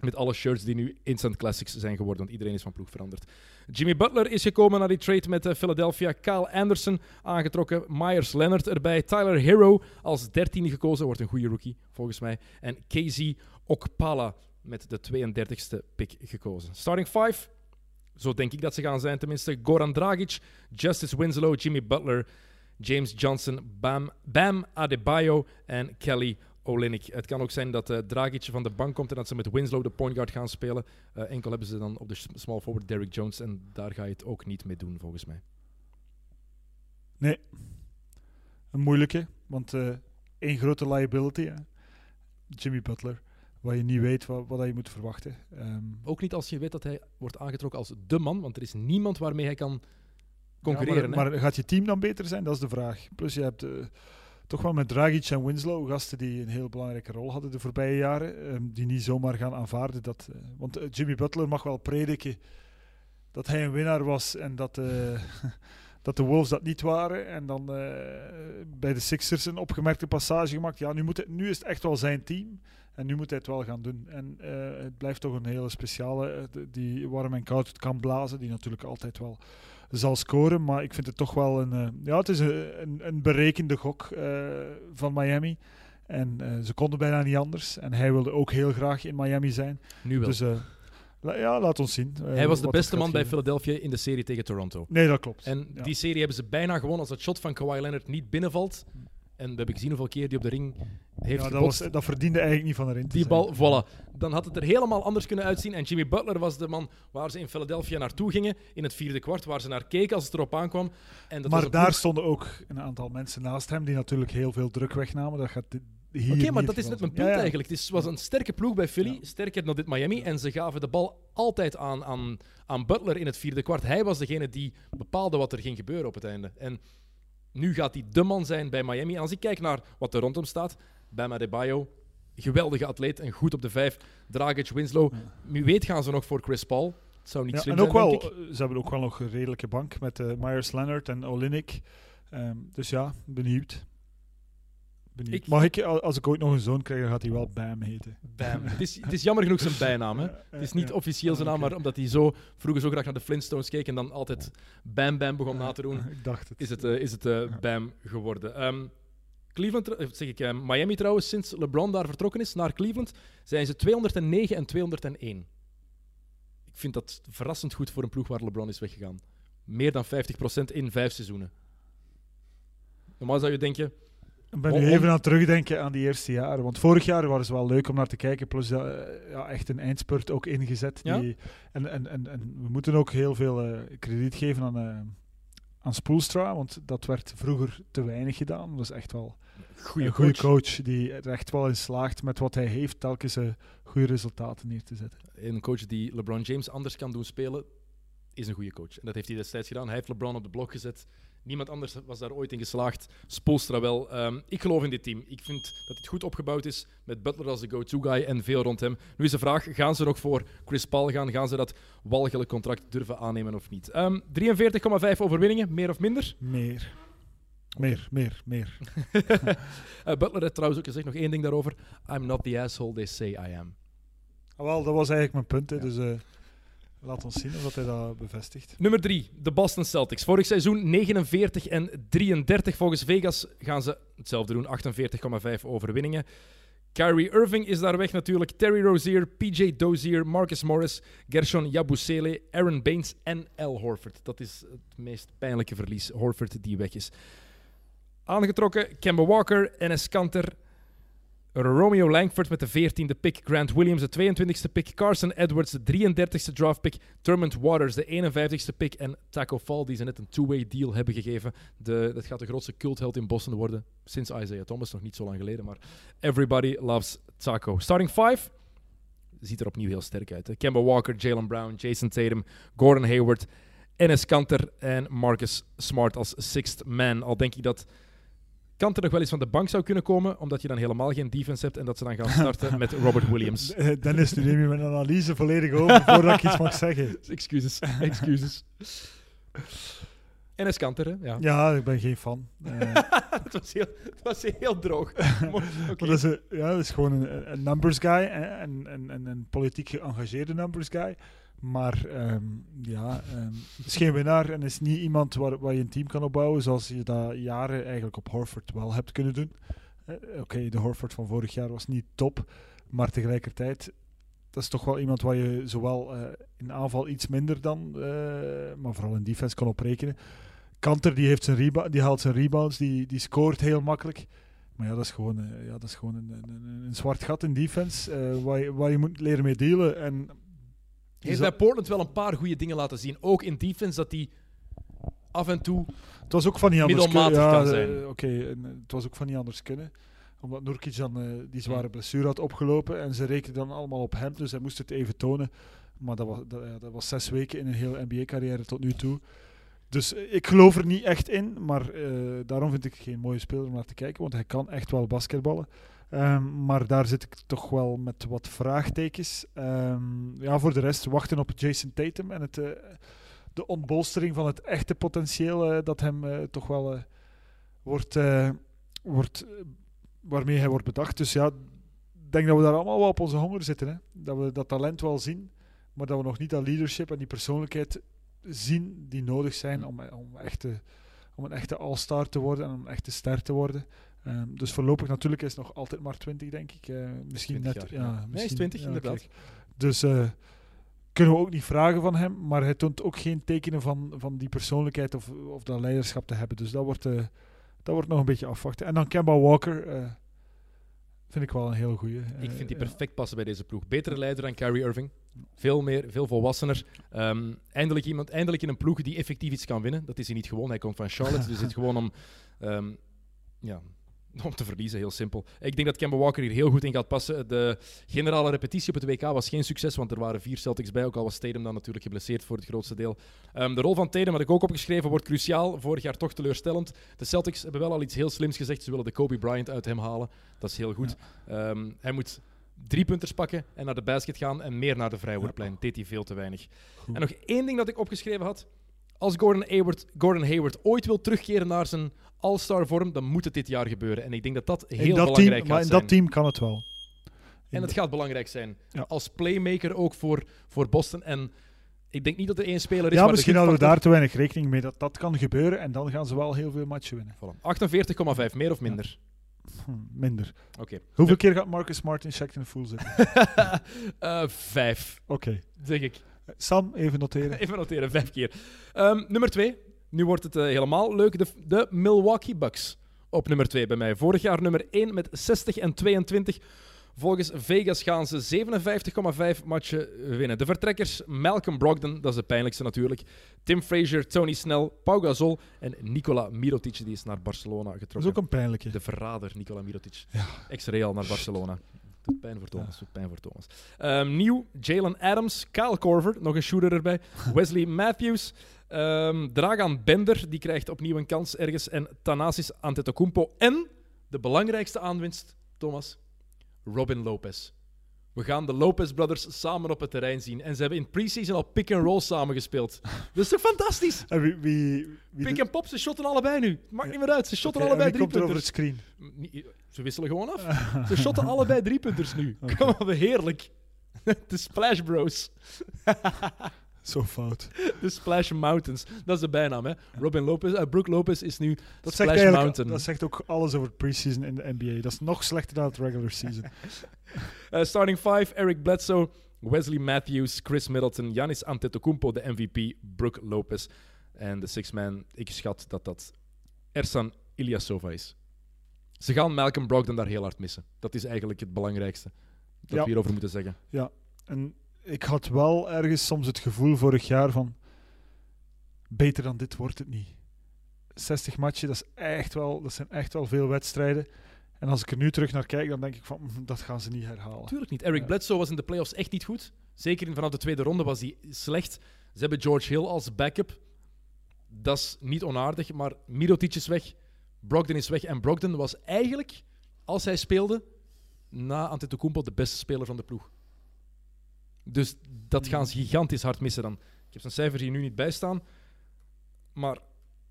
Met alle shirts die nu instant classics zijn geworden, want iedereen is van ploeg veranderd. Jimmy Butler is gekomen naar die trade met uh, Philadelphia. Kyle Anderson aangetrokken. Myers Leonard erbij. Tyler Hero als 13 gekozen. Wordt een goede rookie, volgens mij. En Casey Okpala met de 32e pick gekozen. Starting 5. Zo denk ik dat ze gaan zijn, tenminste. Goran Dragic, Justice Winslow, Jimmy Butler, James Johnson, Bam, Bam Adebayo en Kelly Het kan ook zijn dat uh, Dragic van de bank komt en dat ze met Winslow de point guard gaan spelen. Uh, enkel hebben ze dan op de small forward Derrick Jones en daar ga je het ook niet mee doen, volgens mij. Nee. Een moeilijke, want uh, één grote liability. Hè? Jimmy Butler. Waar je niet weet wat, wat je moet verwachten. Um, ook niet als je weet dat hij wordt aangetrokken als de man, want er is niemand waarmee hij kan concurreren. Ja, maar, maar, gaat je team dan beter zijn? Dat is de vraag. Plus je hebt toch wel met Dragic en Winslow, gasten die een heel belangrijke rol hadden de voorbije jaren, um, die niet zomaar gaan aanvaarden. Dat, uh, want uh, Jimmy Butler mag wel prediken dat hij een winnaar was en dat, uh, <laughs> dat de Wolves dat niet waren. En dan bij de Sixers een opgemerkte passage gemaakt. Ja, nu, moet het, nu is het echt wel zijn team. En nu moet hij het wel gaan doen. En het blijft toch een hele speciale, die warm en koud kan blazen, die natuurlijk altijd wel zal scoren. Maar ik vind het toch wel een, uh, ja, het is een, een, een berekende gok uh, van Miami. En uh, ze konden bijna niet anders. En hij wilde ook heel graag in Miami zijn. Nu wel. Dus la, ja, laat ons zien. hij was de beste man bij Philadelphia in de serie tegen Toronto. Nee, dat klopt. En ja. die serie hebben ze bijna gewonnen als het shot van Kawhi Leonard niet binnenvalt. En we hebben gezien hoeveel keer die op de ring heeft ja, dat, was, dat, verdiende eigenlijk niet van erin te Die zijn. bal, voilà. Dan had het er helemaal anders kunnen uitzien. En Jimmy Butler was de man waar ze in Philadelphia naartoe gingen. In het vierde kwart, waar ze naar keken als het erop aankwam. En dat maar daar ploeg... stonden ook een aantal mensen naast hem die natuurlijk heel veel druk wegnamen. Dat gaat hier Oké, okay, maar dat is net mijn punt ja, ja. eigenlijk. Het was een sterke ploeg bij Philly, sterker dan dit Miami. En ze gaven de bal altijd aan, aan, aan Butler in het vierde kwart. Hij was degene die bepaalde wat er ging gebeuren op het einde. En nu gaat hij de man zijn bij Miami. En als ik kijk naar wat er rondom staat, Bam Adebayo, geweldige atleet en goed op de vijf. Dragic, Winslow. Wie weet gaan ze nog voor Chris Paul. Het zou niet ja, slim en ook zijn, wel, ik. Ze hebben ook wel nog een redelijke bank met uh, Myers Leonard en Olynyk. Um, dus ja, benieuwd. Benieuwd. Ik- Mag ik, als ik ooit nog een zoon krijg, dan gaat hij wel Bam heten. Bam. <laughs> het, is, het is jammer genoeg zijn bijnaam. Hè. Het is niet officieel zijn naam, maar omdat hij zo, vroeger zo graag naar de Flintstones keek en dan altijd Bam Bam begon na te doen, <laughs> Ik dacht het. is het, eh, is het eh, Bam geworden. Ehm, Cleveland, eh, zeg ik, eh, Miami trouwens, sinds LeBron daar vertrokken is naar Cleveland, zijn ze 209 en 201. Ik vind dat verrassend goed voor een ploeg waar LeBron is weggegaan. Meer dan 50% in vijf seizoenen. Normaal zou je denken, Ik ben nu om- even aan het terugdenken aan die eerste jaren. Want vorig jaar waren ze wel leuk om naar te kijken. Plus eh, ja, echt een eindspurt ook ingezet. Ja? Die, en, en, en, en we moeten ook heel veel eh, krediet geven aan, eh aan Spoelstra. Want dat werd vroeger te weinig gedaan. Dat is echt wel goede een goede coach. die er echt wel in slaagt met wat hij heeft telkens eh, goede resultaten neer te zetten. een coach die LeBron James anders kan doen spelen, is een goede coach. En dat heeft hij destijds gedaan. Hij heeft LeBron op de blok gezet. Niemand anders was daar ooit in geslaagd. Spoelstra wel. Ehm, ik geloof in dit team. Ik vind dat het goed opgebouwd is met Butler als de go-to-guy en veel rond hem. Nu is de vraag, gaan ze nog voor Chris Paul gaan? Gaan ze dat walgelijk contract durven aannemen of niet? Ehm 43,5 overwinningen, meer of minder. Meer. Meer, meer, meer. <laughs> <laughs> Eh, Butler heeft trouwens ook gezegd, nog één ding daarover. I'm not the asshole they say I am. Ah, wel, dat was eigenlijk mijn punt. Hè, Ja. Dus eh, laat ons zien of dat hij dat bevestigt. Nummer 3, de Boston Celtics. Vorig seizoen 49 en 33. Volgens Vegas gaan ze hetzelfde doen, 48,5 overwinningen. Kyrie Irving is daar weg natuurlijk. Terry Rozier, PJ Dozier, Marcus Morris, Gershon Yabusele, Aaron Baines en Al Horford. Dat is het meest pijnlijke verlies, Horford die weg is. Aangetrokken Kemba Walker, Enes Kanter, Romeo Langford met de 14e pick, Grant Williams de 22e pick, Carson Edwards de 33e draft pick, Termont Waters de 51e pick en Taco Fall die ze net een two-way deal hebben gegeven. De, dat gaat de grootste cultheld in Boston worden sinds Isaiah Thomas, nog niet zo lang geleden, maar everybody loves Taco. Starting 5 ziet er opnieuw heel sterk uit. Hè? Kemba Walker, Jalen Brown, Jason Tatum, Gordon Hayward, Enes Kanter en Marcus Smart als sixth man. Al denk ik dat Kanter nog wel eens van de bank zou kunnen komen, omdat je dan helemaal geen defense hebt en dat ze dan gaan starten met Robert Williams. <laughs> Eh, Dennis, nu neem je mijn analyse volledig over voordat ik iets mag zeggen. <laughs> Excuses, excuses. NS Kanter? Ja. Ja, ik ben geen fan. Eh, <laughs> het, was heel, het was heel droog. <laughs> Maar- Oké. maar dat, is, een- ja, dat is gewoon een, een numbers guy en, en, en een politiek geëngageerde numbers guy. Maar ehm, ja, ehm, is geen winnaar en is niet iemand waar, waar je een team kan opbouwen zoals je dat jaren eigenlijk op Horford wel hebt kunnen doen. Eh, Oké, de Horford van vorig jaar was niet top, maar tegelijkertijd, dat is toch wel iemand waar je zowel eh, in aanval iets minder dan, eh, maar vooral in defense kan oprekenen. Kanter die, heeft zijn die haalt zijn rebounds, die, die scoort heel makkelijk. Maar ja, dat is gewoon, eh, ja, dat is gewoon een, een, een- zwart gat in defense eh, waar, je, waar je moet leren mee dealen. En Hij heeft bij Portland wel een paar goede dingen laten zien. Ook in defense, dat hij af en toe... Het was ook van niet anders kunnen. Ja, kan zijn. Oké, eh, het was ook van niet anders kunnen. Omdat Nurkic dan die zware blessure had opgelopen. En ze rekenden dan allemaal op hem, dus hij moest het even tonen. Maar dat was, dat, ja, dat was zes weken in een hele NBA-carrière tot nu toe. Dus eh, ik geloof er niet echt in. Maar eh, daarom vind ik geen mooie speler om naar te kijken. Want hij kan echt wel basketballen. Ehm, maar daar zit ik toch wel met wat vraagtekens. Ehm, ja, voor de rest wachten op Jason Tatum en het, eh, de ontbolstering van het echte potentieel dat hem toch wel wordt, wordt waarmee hij wordt bedacht. Dus ja, ik denk dat we daar allemaal wel op onze honger zitten. Hè? Dat we dat talent wel zien, maar dat we nog niet dat leadership en die persoonlijkheid zien die nodig zijn om, om, echt te- om een echte all-star te worden en om een echte ster te worden. Ehm, dus voorlopig natuurlijk is hij nog altijd maar 20, denk ik. Eh, misschien 20 net. jaar, ja, ja. Nee, is misschien- 20 ja, inderdaad. kijk. Dus eh, kunnen we ook niet vragen van hem, maar hij toont ook geen tekenen van, van die persoonlijkheid of, of dat leiderschap te hebben. Dus dat wordt, eh, dat wordt nog een beetje afwachten. En dan Kemba Walker vind ik wel een heel goeie. Ik vind die ja. perfect passen bij deze ploeg. Betere leider dan Kyrie Irving. Veel meer, veel volwassener. Ehm, eindelijk, iemand, eindelijk in een ploeg die effectief iets kan winnen. Dat is hij niet gewoon. Hij komt van Charlotte, dus het gewoon om, ehm, ja, <laughs> om te verliezen, heel simpel. Ik denk dat Kemba Walker hier heel goed in gaat passen. De generale repetitie op het WK was geen succes, want er waren vier Celtics bij. Ook al was Tatum dan natuurlijk geblesseerd voor het grootste deel. Ehm, de rol van Tatum, had ik ook opgeschreven, wordt cruciaal. Vorig jaar toch teleurstellend. De Celtics hebben wel al iets heel slims gezegd. Ze willen de Kobe Bryant uit hem halen. Dat is heel goed. Ehm, hij moet drie punters pakken en naar de basket gaan en meer naar de vrijwoordplein. Deed hij veel te weinig. Goed. En nog één ding dat ik opgeschreven had. Als Gordon Hayward, Gordon Hayward ooit wil terugkeren naar zijn all-star vorm, dan moet het dit jaar gebeuren. En ik denk dat dat heel in dat belangrijk team, gaat maar in zijn. dat team kan het wel. En het gaat belangrijk zijn. Ja. Als playmaker ook voor, voor Boston. En ik denk niet dat er één speler is ja, de misschien hadden we daar te weinig rekening mee dat dat kan gebeuren en dan gaan ze wel heel veel matchen winnen. Voilà. 48,5, meer of minder? Hm, minder. Oké. Hoeveel keer gaat Marcus Smart in Shackton Full zitten? <laughs> Eh, vijf, Oké. zeg ik. Sam, even noteren. <laughs> Even noteren, vijf keer. Ehm, nummer twee. Nu wordt het eh, helemaal leuk. De, de Milwaukee Bucks op nummer twee bij mij. Vorig jaar nummer 1 met 60 en 22. Volgens Vegas gaan ze 57,5 matchen winnen. De vertrekkers Malcolm Brogdon, dat is de pijnlijkste natuurlijk. Tim Frazier, Tony Snell, Pau Gasol en Nikola Mirotic, die is naar Barcelona Dat is getrokken. ook een pijnlijke. De verrader, Nikola Mirotic. Ja. Ex-Real naar Barcelona. Doet pijn voor Thomas. Doet pijn voor Thomas. Ehm, nieuw, Jalen Adams, Kyle Korver, nog een shooter erbij. <laughs> Wesley Matthews, ehm, Dragan Bender, die krijgt opnieuw een kans ergens. En Thanasis Antetokounmpo. En de belangrijkste aanwinst, Thomas, Robin Lopez. We gaan de Lopez Brothers samen op het terrein zien. En ze hebben in preseason al pick-and-roll samengespeeld. <laughs> Dat is toch fantastisch? En wie, wie, wie Pick en pop, ze shotten allebei nu. Maakt niet meer uit, ze shotten allebei drie komt er over punters. het screen? Niet- Ze wisselen gewoon af. <laughs> Ze shotten allebei drie punters nu. Kom op, heerlijk. <laughs> De Splash Bros. <laughs> Zo fout. <laughs> De Splash Mountains. Dat is de bijnaam, hè. Robin Lopez, eh, Brooke Lopez is nu Dat Splash zegt, Mountain. dat zegt ook alles over preseason in de NBA. Dat is nog slechter dan het regular season. <laughs> Eh, starting five, Eric Bledsoe, Wesley Matthews, Chris Middleton, Giannis Antetokounmpo, de MVP, Brooke Lopez. En de six-man, ik schat dat dat Ersan Ilyasova is. Ze gaan Malcolm Brogdon daar heel hard missen. Dat is eigenlijk het belangrijkste dat Ja. we hierover moeten zeggen. En ik had wel ergens soms het gevoel vorig jaar van... Beter dan dit wordt het niet. 60 matchen, dat, is echt wel, dat zijn echt wel veel wedstrijden. En als ik er nu terug naar kijk, dan denk ik van... "Mm, Dat gaan ze niet herhalen. Tuurlijk niet. Eric. Bledsoe was in de playoffs echt niet goed. Zeker in, vanaf de tweede ronde was hij slecht. Ze hebben George Hill als backup. Dat is niet onaardig, maar Mirotic is weg. Brogdon is weg. En Brogdon was eigenlijk, als hij speelde, na Antetokounmpo de beste speler van de ploeg. Dus dat gaan ze gigantisch hard missen dan. Ik heb zijn cijfers hier nu niet bij staan. Maar Dat,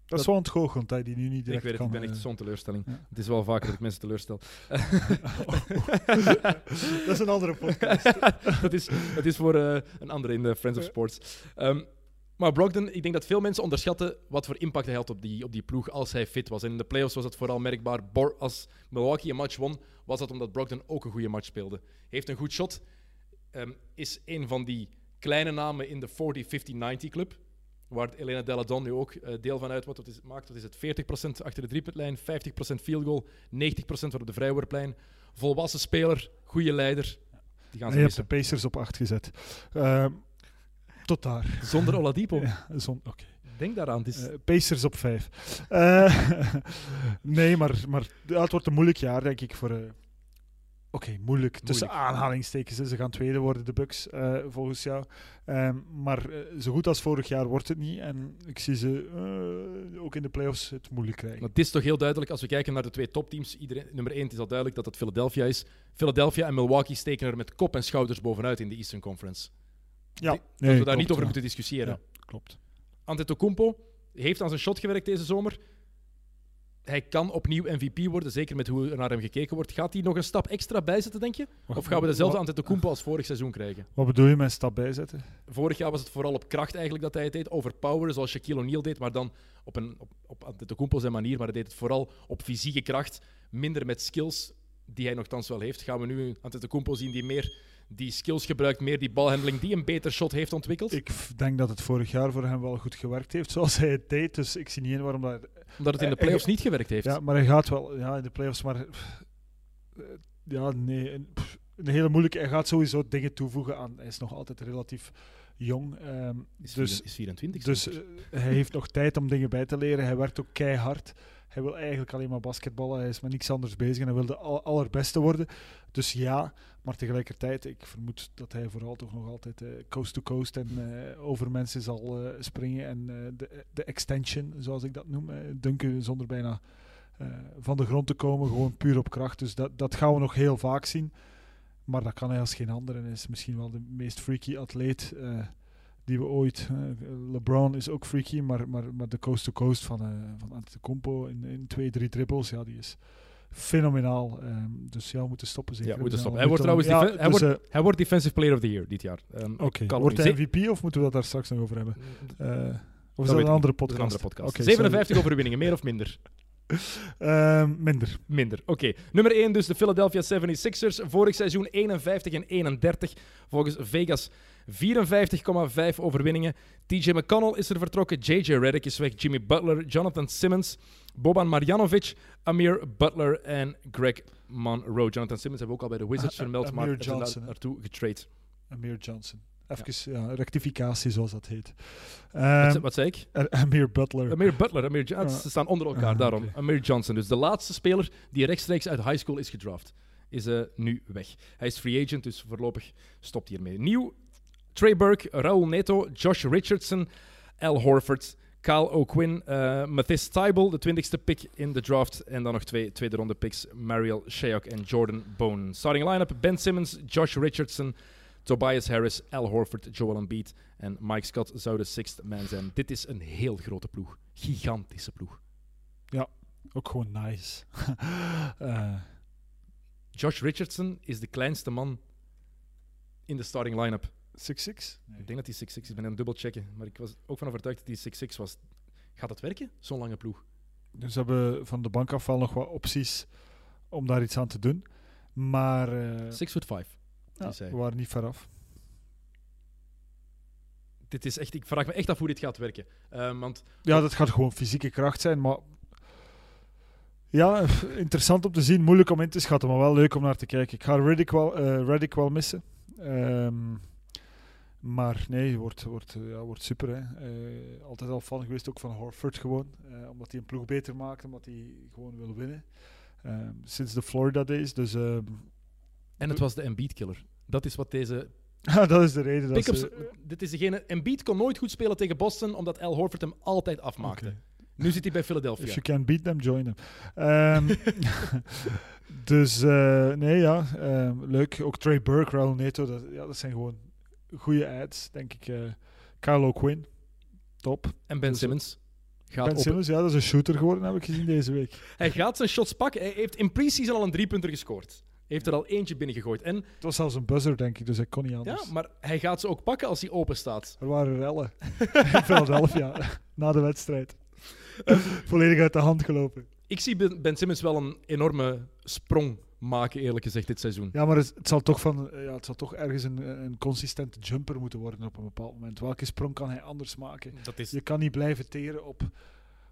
Dat- is wel ontgoocheld dat hij die nu niet ik direct weet het, kan... ik ben echt eh, zo'n teleurstelling. ja. Het is wel vaker dat ik mensen teleurstel. <laughs> dat is een andere podcast. <laughs> dat, is, dat is voor eh, een andere in de Friends of Sports. Ehm, maar Brogdon, ik denk dat veel mensen onderschatten wat voor impact hij had op die, op die ploeg als hij fit was. En in de playoffs was dat vooral merkbaar. Als Milwaukee een match won, was dat omdat Brogdon ook een goede match speelde. Heeft een goed shot, ehm, is een van die kleine namen in de 40-50-90 club. Waar Elena Deladon nu ook eh, deel van uitmaakt. Wat is het, maakt. Wat is het 40% achter de driepuntlijn, 50% field goal, 90% voor op de vrijworplijn. Volwassen speler, goede leider. Die gaan ze je hebt de. Pacers op 8 gezet. Ehm, tot daar. Zonder Oladipo. <laughs> Ja, zon, oké. Denk daaraan. Het is, Eh, Pacers op 5. <laughs> nee, maar, maar het wordt een moeilijk jaar, denk ik, voor... Oké, moeilijk. Tussen Moeilijk. aanhalingstekens. hè. Ze gaan tweede worden, de Bucks, eh, volgens jou. Ehm, maar eh, zo goed als vorig jaar wordt het niet. En ik zie ze eh, ook in de playoffs het moeilijk krijgen. Want het is toch heel duidelijk, als we kijken naar de twee topteams, iedereen, nummer één is al duidelijk dat het Philadelphia is. Philadelphia en Milwaukee steken er met kop en schouders bovenuit in de Eastern Conference. ja, dat nee, we daar klopt, niet over moeten discussiëren. Ja. Klopt. Antetokounmpo heeft aan zijn shot gewerkt deze zomer. Hij kan opnieuw MVP worden, zeker met hoe er naar hem gekeken wordt. Gaat hij nog een stap extra bijzetten, denk je? Of gaan we dezelfde Antetokounmpo als vorig seizoen krijgen? wat bedoel je met een stap bijzetten? Vorig jaar was het vooral op kracht eigenlijk dat hij het deed. Overpower, zoals Shaquille O'Neal deed, maar dan op, een, op, op Antetokounmpo zijn manier. Maar hij deed het vooral op fysieke kracht, minder met skills die hij nogthans wel heeft. Gaan we nu Antetokounmpo zien die meer die skills gebruikt, meer die balhandeling, die een beter shot heeft ontwikkeld? Ik denk dat het vorig jaar voor hem wel goed gewerkt heeft, <laughs> zoals hij het deed. Dus ik zie niet in waarom dat... Omdat het in de playoffs niet gewerkt heeft. Ja, maar hij gaat wel ja, in de playoffs, maar... eh, ja, nee. Een, hele moeilijke... Hij gaat sowieso dingen toevoegen aan... Hij is nog altijd relatief jong. ehm, Is, dus is 24. dus eh, hij heeft nog tijd om dingen bij te leren. Hij werkt ook keihard. Hij wil eigenlijk alleen maar basketballen. Hij is met niks anders bezig en hij wil de al- allerbeste worden. Dus ja, maar tegelijkertijd, ik vermoed dat hij vooral toch nog altijd eh, coast to coast en eh, over mensen zal eh, springen. En de, de extension, zoals ik dat noem, dunken zonder bijna van de grond te komen, gewoon puur op kracht. Dus dat, dat gaan we nog heel vaak zien. Maar dat kan hij als geen ander. En is misschien wel de meest freaky atleet die we ooit. LeBron is ook freaky, maar, maar, maar de coast-to-coast van, eh van Antetokounmpo in, in twee, drie dribbles, ja, die is fenomenaal. Ehm, dus ja, we moeten stoppen zeker. Ja, moeten stoppen. Hij wordt trouwens hij, dus, wordt, hij wordt Defensive Player of the Year dit jaar. Ehm, eh, Oké, wordt hij. MVP of moeten we dat daar straks nog over hebben? Eh, of is dat een andere podcast? een andere podcast. Oké, 57 overwinningen, meer of minder? <laughs> Ehm, minder. Minder. Oké. Nummer 1 dus de Philadelphia 76ers. Vorig seizoen 51 en 31. Volgens Vegas 54,5 overwinningen. TJ McConnell is er vertrokken. JJ Redick is weg. Jimmy Butler, Jonathan Simmons, Boban Marjanovic, Amir Butler en Greg Monroe. Jonathan Simmons hebben we ook al bij de Wizards Ah, vermeld, Amir maar ze daar naartoe getrade. Amir Johnson. Even ja. rectificatie, zoals dat heet. Wat, Ehm, wat zei ik? Amir Butler. Amir Butler. Amir Jo- Ah. Ze staan onder elkaar, Ah, daarom. Amir Johnson. Dus de laatste speler die rechtstreeks uit high school is gedraft, is eh, nu weg. Hij is free agent, dus voorlopig stopt hij ermee. Nieuw, Trey Burke, Raul Neto, Josh Richardson, Al Horford, Kyle O'Quinn, eh Mathis Tybal, de twintigste pick in de draft. En dan nog twee tweede ronde picks, Mariel Shayok en Jordan Bone. Starting line-up, Ben Simmons, Josh Richardson, Tobias Harris, Al Horford, Joel Embiid en Mike Scott zou de sixth man zijn. Dit is een heel grote ploeg. Gigantische ploeg. Ook gewoon nice. <laughs> Eh, Josh Richardson is de kleinste man in de starting line-up. 6'6? Ik denk dat hij 6'6 is. Ik ben aan het dubbelchecken. Maar ik was ook van overtuigd dat hij 6'6 was. Gaat het werken? Zo'n lange ploeg. Dus we hebben van de bank af wel nog wat opties om daar iets aan te doen. Maar eh, 6 foot 5. ja, is hij. we waren niet veraf. Dit is echt, ik vraag me echt af hoe dit gaat werken. Ehm, want Ja, dat gaat gewoon fysieke kracht zijn, maar... Ja, interessant om te zien. Moeilijk om in te schatten, maar wel leuk om naar te kijken. Ik ga Reddick wel, eh, Reddick wel missen. Ehm, maar nee, wordt, wordt, eh, ja, wordt super. Hè. Eh, altijd al fan geweest ook van Horford gewoon. eh, omdat hij een ploeg beter maakt, omdat hij gewoon wil winnen. Ehm, sinds de Florida days. Dus ehm, en het was de Embiid killer. Dat is wat deze <laughs> dat is de reden dat ze... Dit is degene. Embiid kon nooit goed spelen tegen Boston omdat Al Horford hem altijd afmaakte. Nu zit hij bij If Philadelphia. you can beat them, join them. Ehm, <laughs> dus nee, ja, leuk. Ook Trey Burke, Raul Neto, dat, ja, dat zijn gewoon goede ads, denk ik. eh Carlo Quinn, top. En Ben Dus, Simmons gaat ben op. Simmons, ja, dat is een shooter geworden, heb ik gezien deze week. <laughs> Hij gaat zijn shots pakken. Hij heeft in pre-season al een driepunter gescoord. Hij heeft er al eentje binnengegooid. En Het was zelfs een buzzer, denk ik, dus ik kon niet ja, anders. maar hij gaat ze ook pakken als hij open staat. Er waren rellen <laughs> in Philadelphia <laughs> na de wedstrijd. Volledig uit de hand gelopen. Ik zie Ben Simmons wel een enorme sprong maken, eerlijk gezegd, dit seizoen. Ja, maar het, het zal toch, van, eh, ja, het zal toch ergens een, een consistente jumper moeten worden op een bepaald moment. Welke sprong kan hij anders maken? Dat is Je kan niet blijven teren op,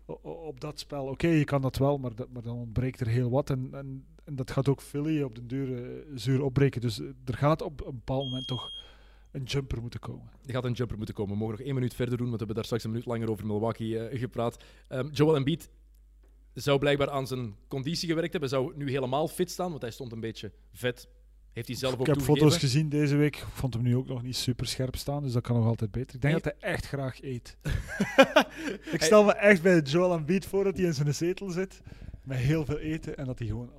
o- o- op dat spel. Oké, je kan dat wel, maar, dat, maar dan ontbreekt er heel wat. En, en, en dat gaat ook Philly op den duur eh, zuur opbreken. Dus eh, er gaat op een bepaald moment toch een jumper moeten komen. Er gaat een jumper moeten komen. We mogen nog één minuut verder doen, want we hebben daar straks een minuut langer over Milwaukee eh, gepraat. Ehm, Joel Embiid zou blijkbaar aan zijn conditie gewerkt hebben. Zou nu helemaal fit staan, want hij stond een beetje vet. Heeft hij zelf ook ik heb toegegeven. foto's gezien deze week. Ik vond hem nu ook nog niet super scherp staan, dus dat kan nog altijd beter. Ik denk dat hij echt graag eet. <laughs> ik stel me echt bij Joel Embiid voor dat hij in zijn zetel zit met heel veel eten en dat hij gewoon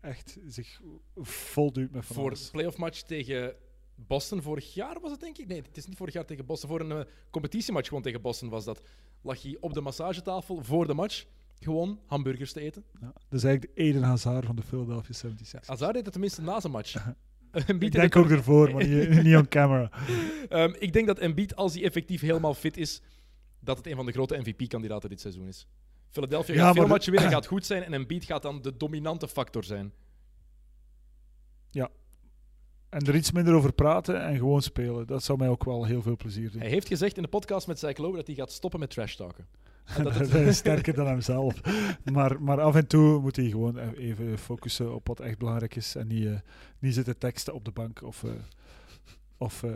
echt zich vol duwt met van Voor de playoff match tegen Boston vorig jaar was het, denk ik. Nee, het is niet vorig jaar tegen Boston. Voor een eh, competitiematch gewoon tegen Boston was dat. Lag hij op de massagetafel voor de match gewoon hamburgers te eten. Ja, dat is eigenlijk de Eden Hazard van de Philadelphia 76ers. Hazard deed het tenminste na zijn match. <laughs> <laughs> Embiid Ik denk ook ervoor, maar niet, <laughs> niet on camera. Ehm, ik denk dat Embiid, als hij effectief helemaal fit is, dat het een van de grote MVP-kandidaten dit seizoen is. Philadelphia Ja, gaat veel maar de- matchen winnen, <clears throat> gaat goed zijn en Embiid gaat dan de dominante factor zijn. En er iets minder over praten en gewoon spelen. Dat zou mij ook wel heel veel plezier doen. Hij heeft gezegd in de podcast met Lowe dat hij gaat stoppen met trash talken. Dat het- <laughs> is sterker dan hemzelf. Maar, maar af en toe moet hij gewoon even focussen op wat echt belangrijk is. En niet, eh, niet zitten teksten op de bank of, eh, of eh,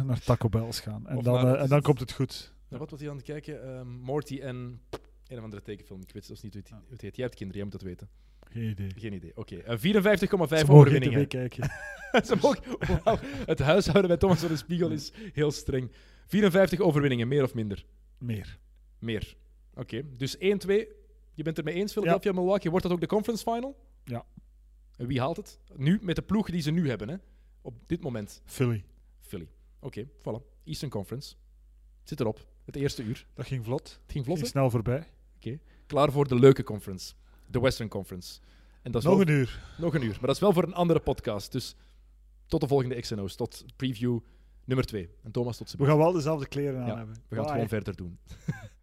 <laughs> naar Taco Bell's gaan. En Of dan, naar- en dan komt het goed. Wat was hij aan het kijken? Ehm, Morty en een of andere tekenfilm. Ik weet zelfs niet hoe het, hoe het heet. Jij hebt kinderen, jij moet dat weten. Geen idee. Geen idee. Oké, eh, 54,5 Ze mogen geen overwinningen. kijken. <laughs> Ze mogen- Wauw, het huishouden bij Thomas van de Spiegel is heel streng. 54 overwinningen, meer of minder? Meer. Meer. Oké, dus 1-2. Je bent het mee eens, Philadelphia Milwaukee. Wordt dat ook de conference final? Ja. En wie haalt het? Nu, met de ploeg die ze nu hebben, hè? op dit moment. Philly. Philly. Oké, voilà. Eastern Conference. Zit erop. Het eerste uur. Dat ging vlot. Het ging vlot. Ging snel voorbij. Klaar voor de leuke conference. De Western Conference. En dat is Nog wel- een uur. nog een uur. Maar dat is wel voor een andere podcast. Dus tot de volgende XNO's. Tot preview nummer 2. En Thomas, tot We ziens. gaan wel dezelfde kleren aan Ja, hebben. We gaan het gewoon verder doen. <laughs>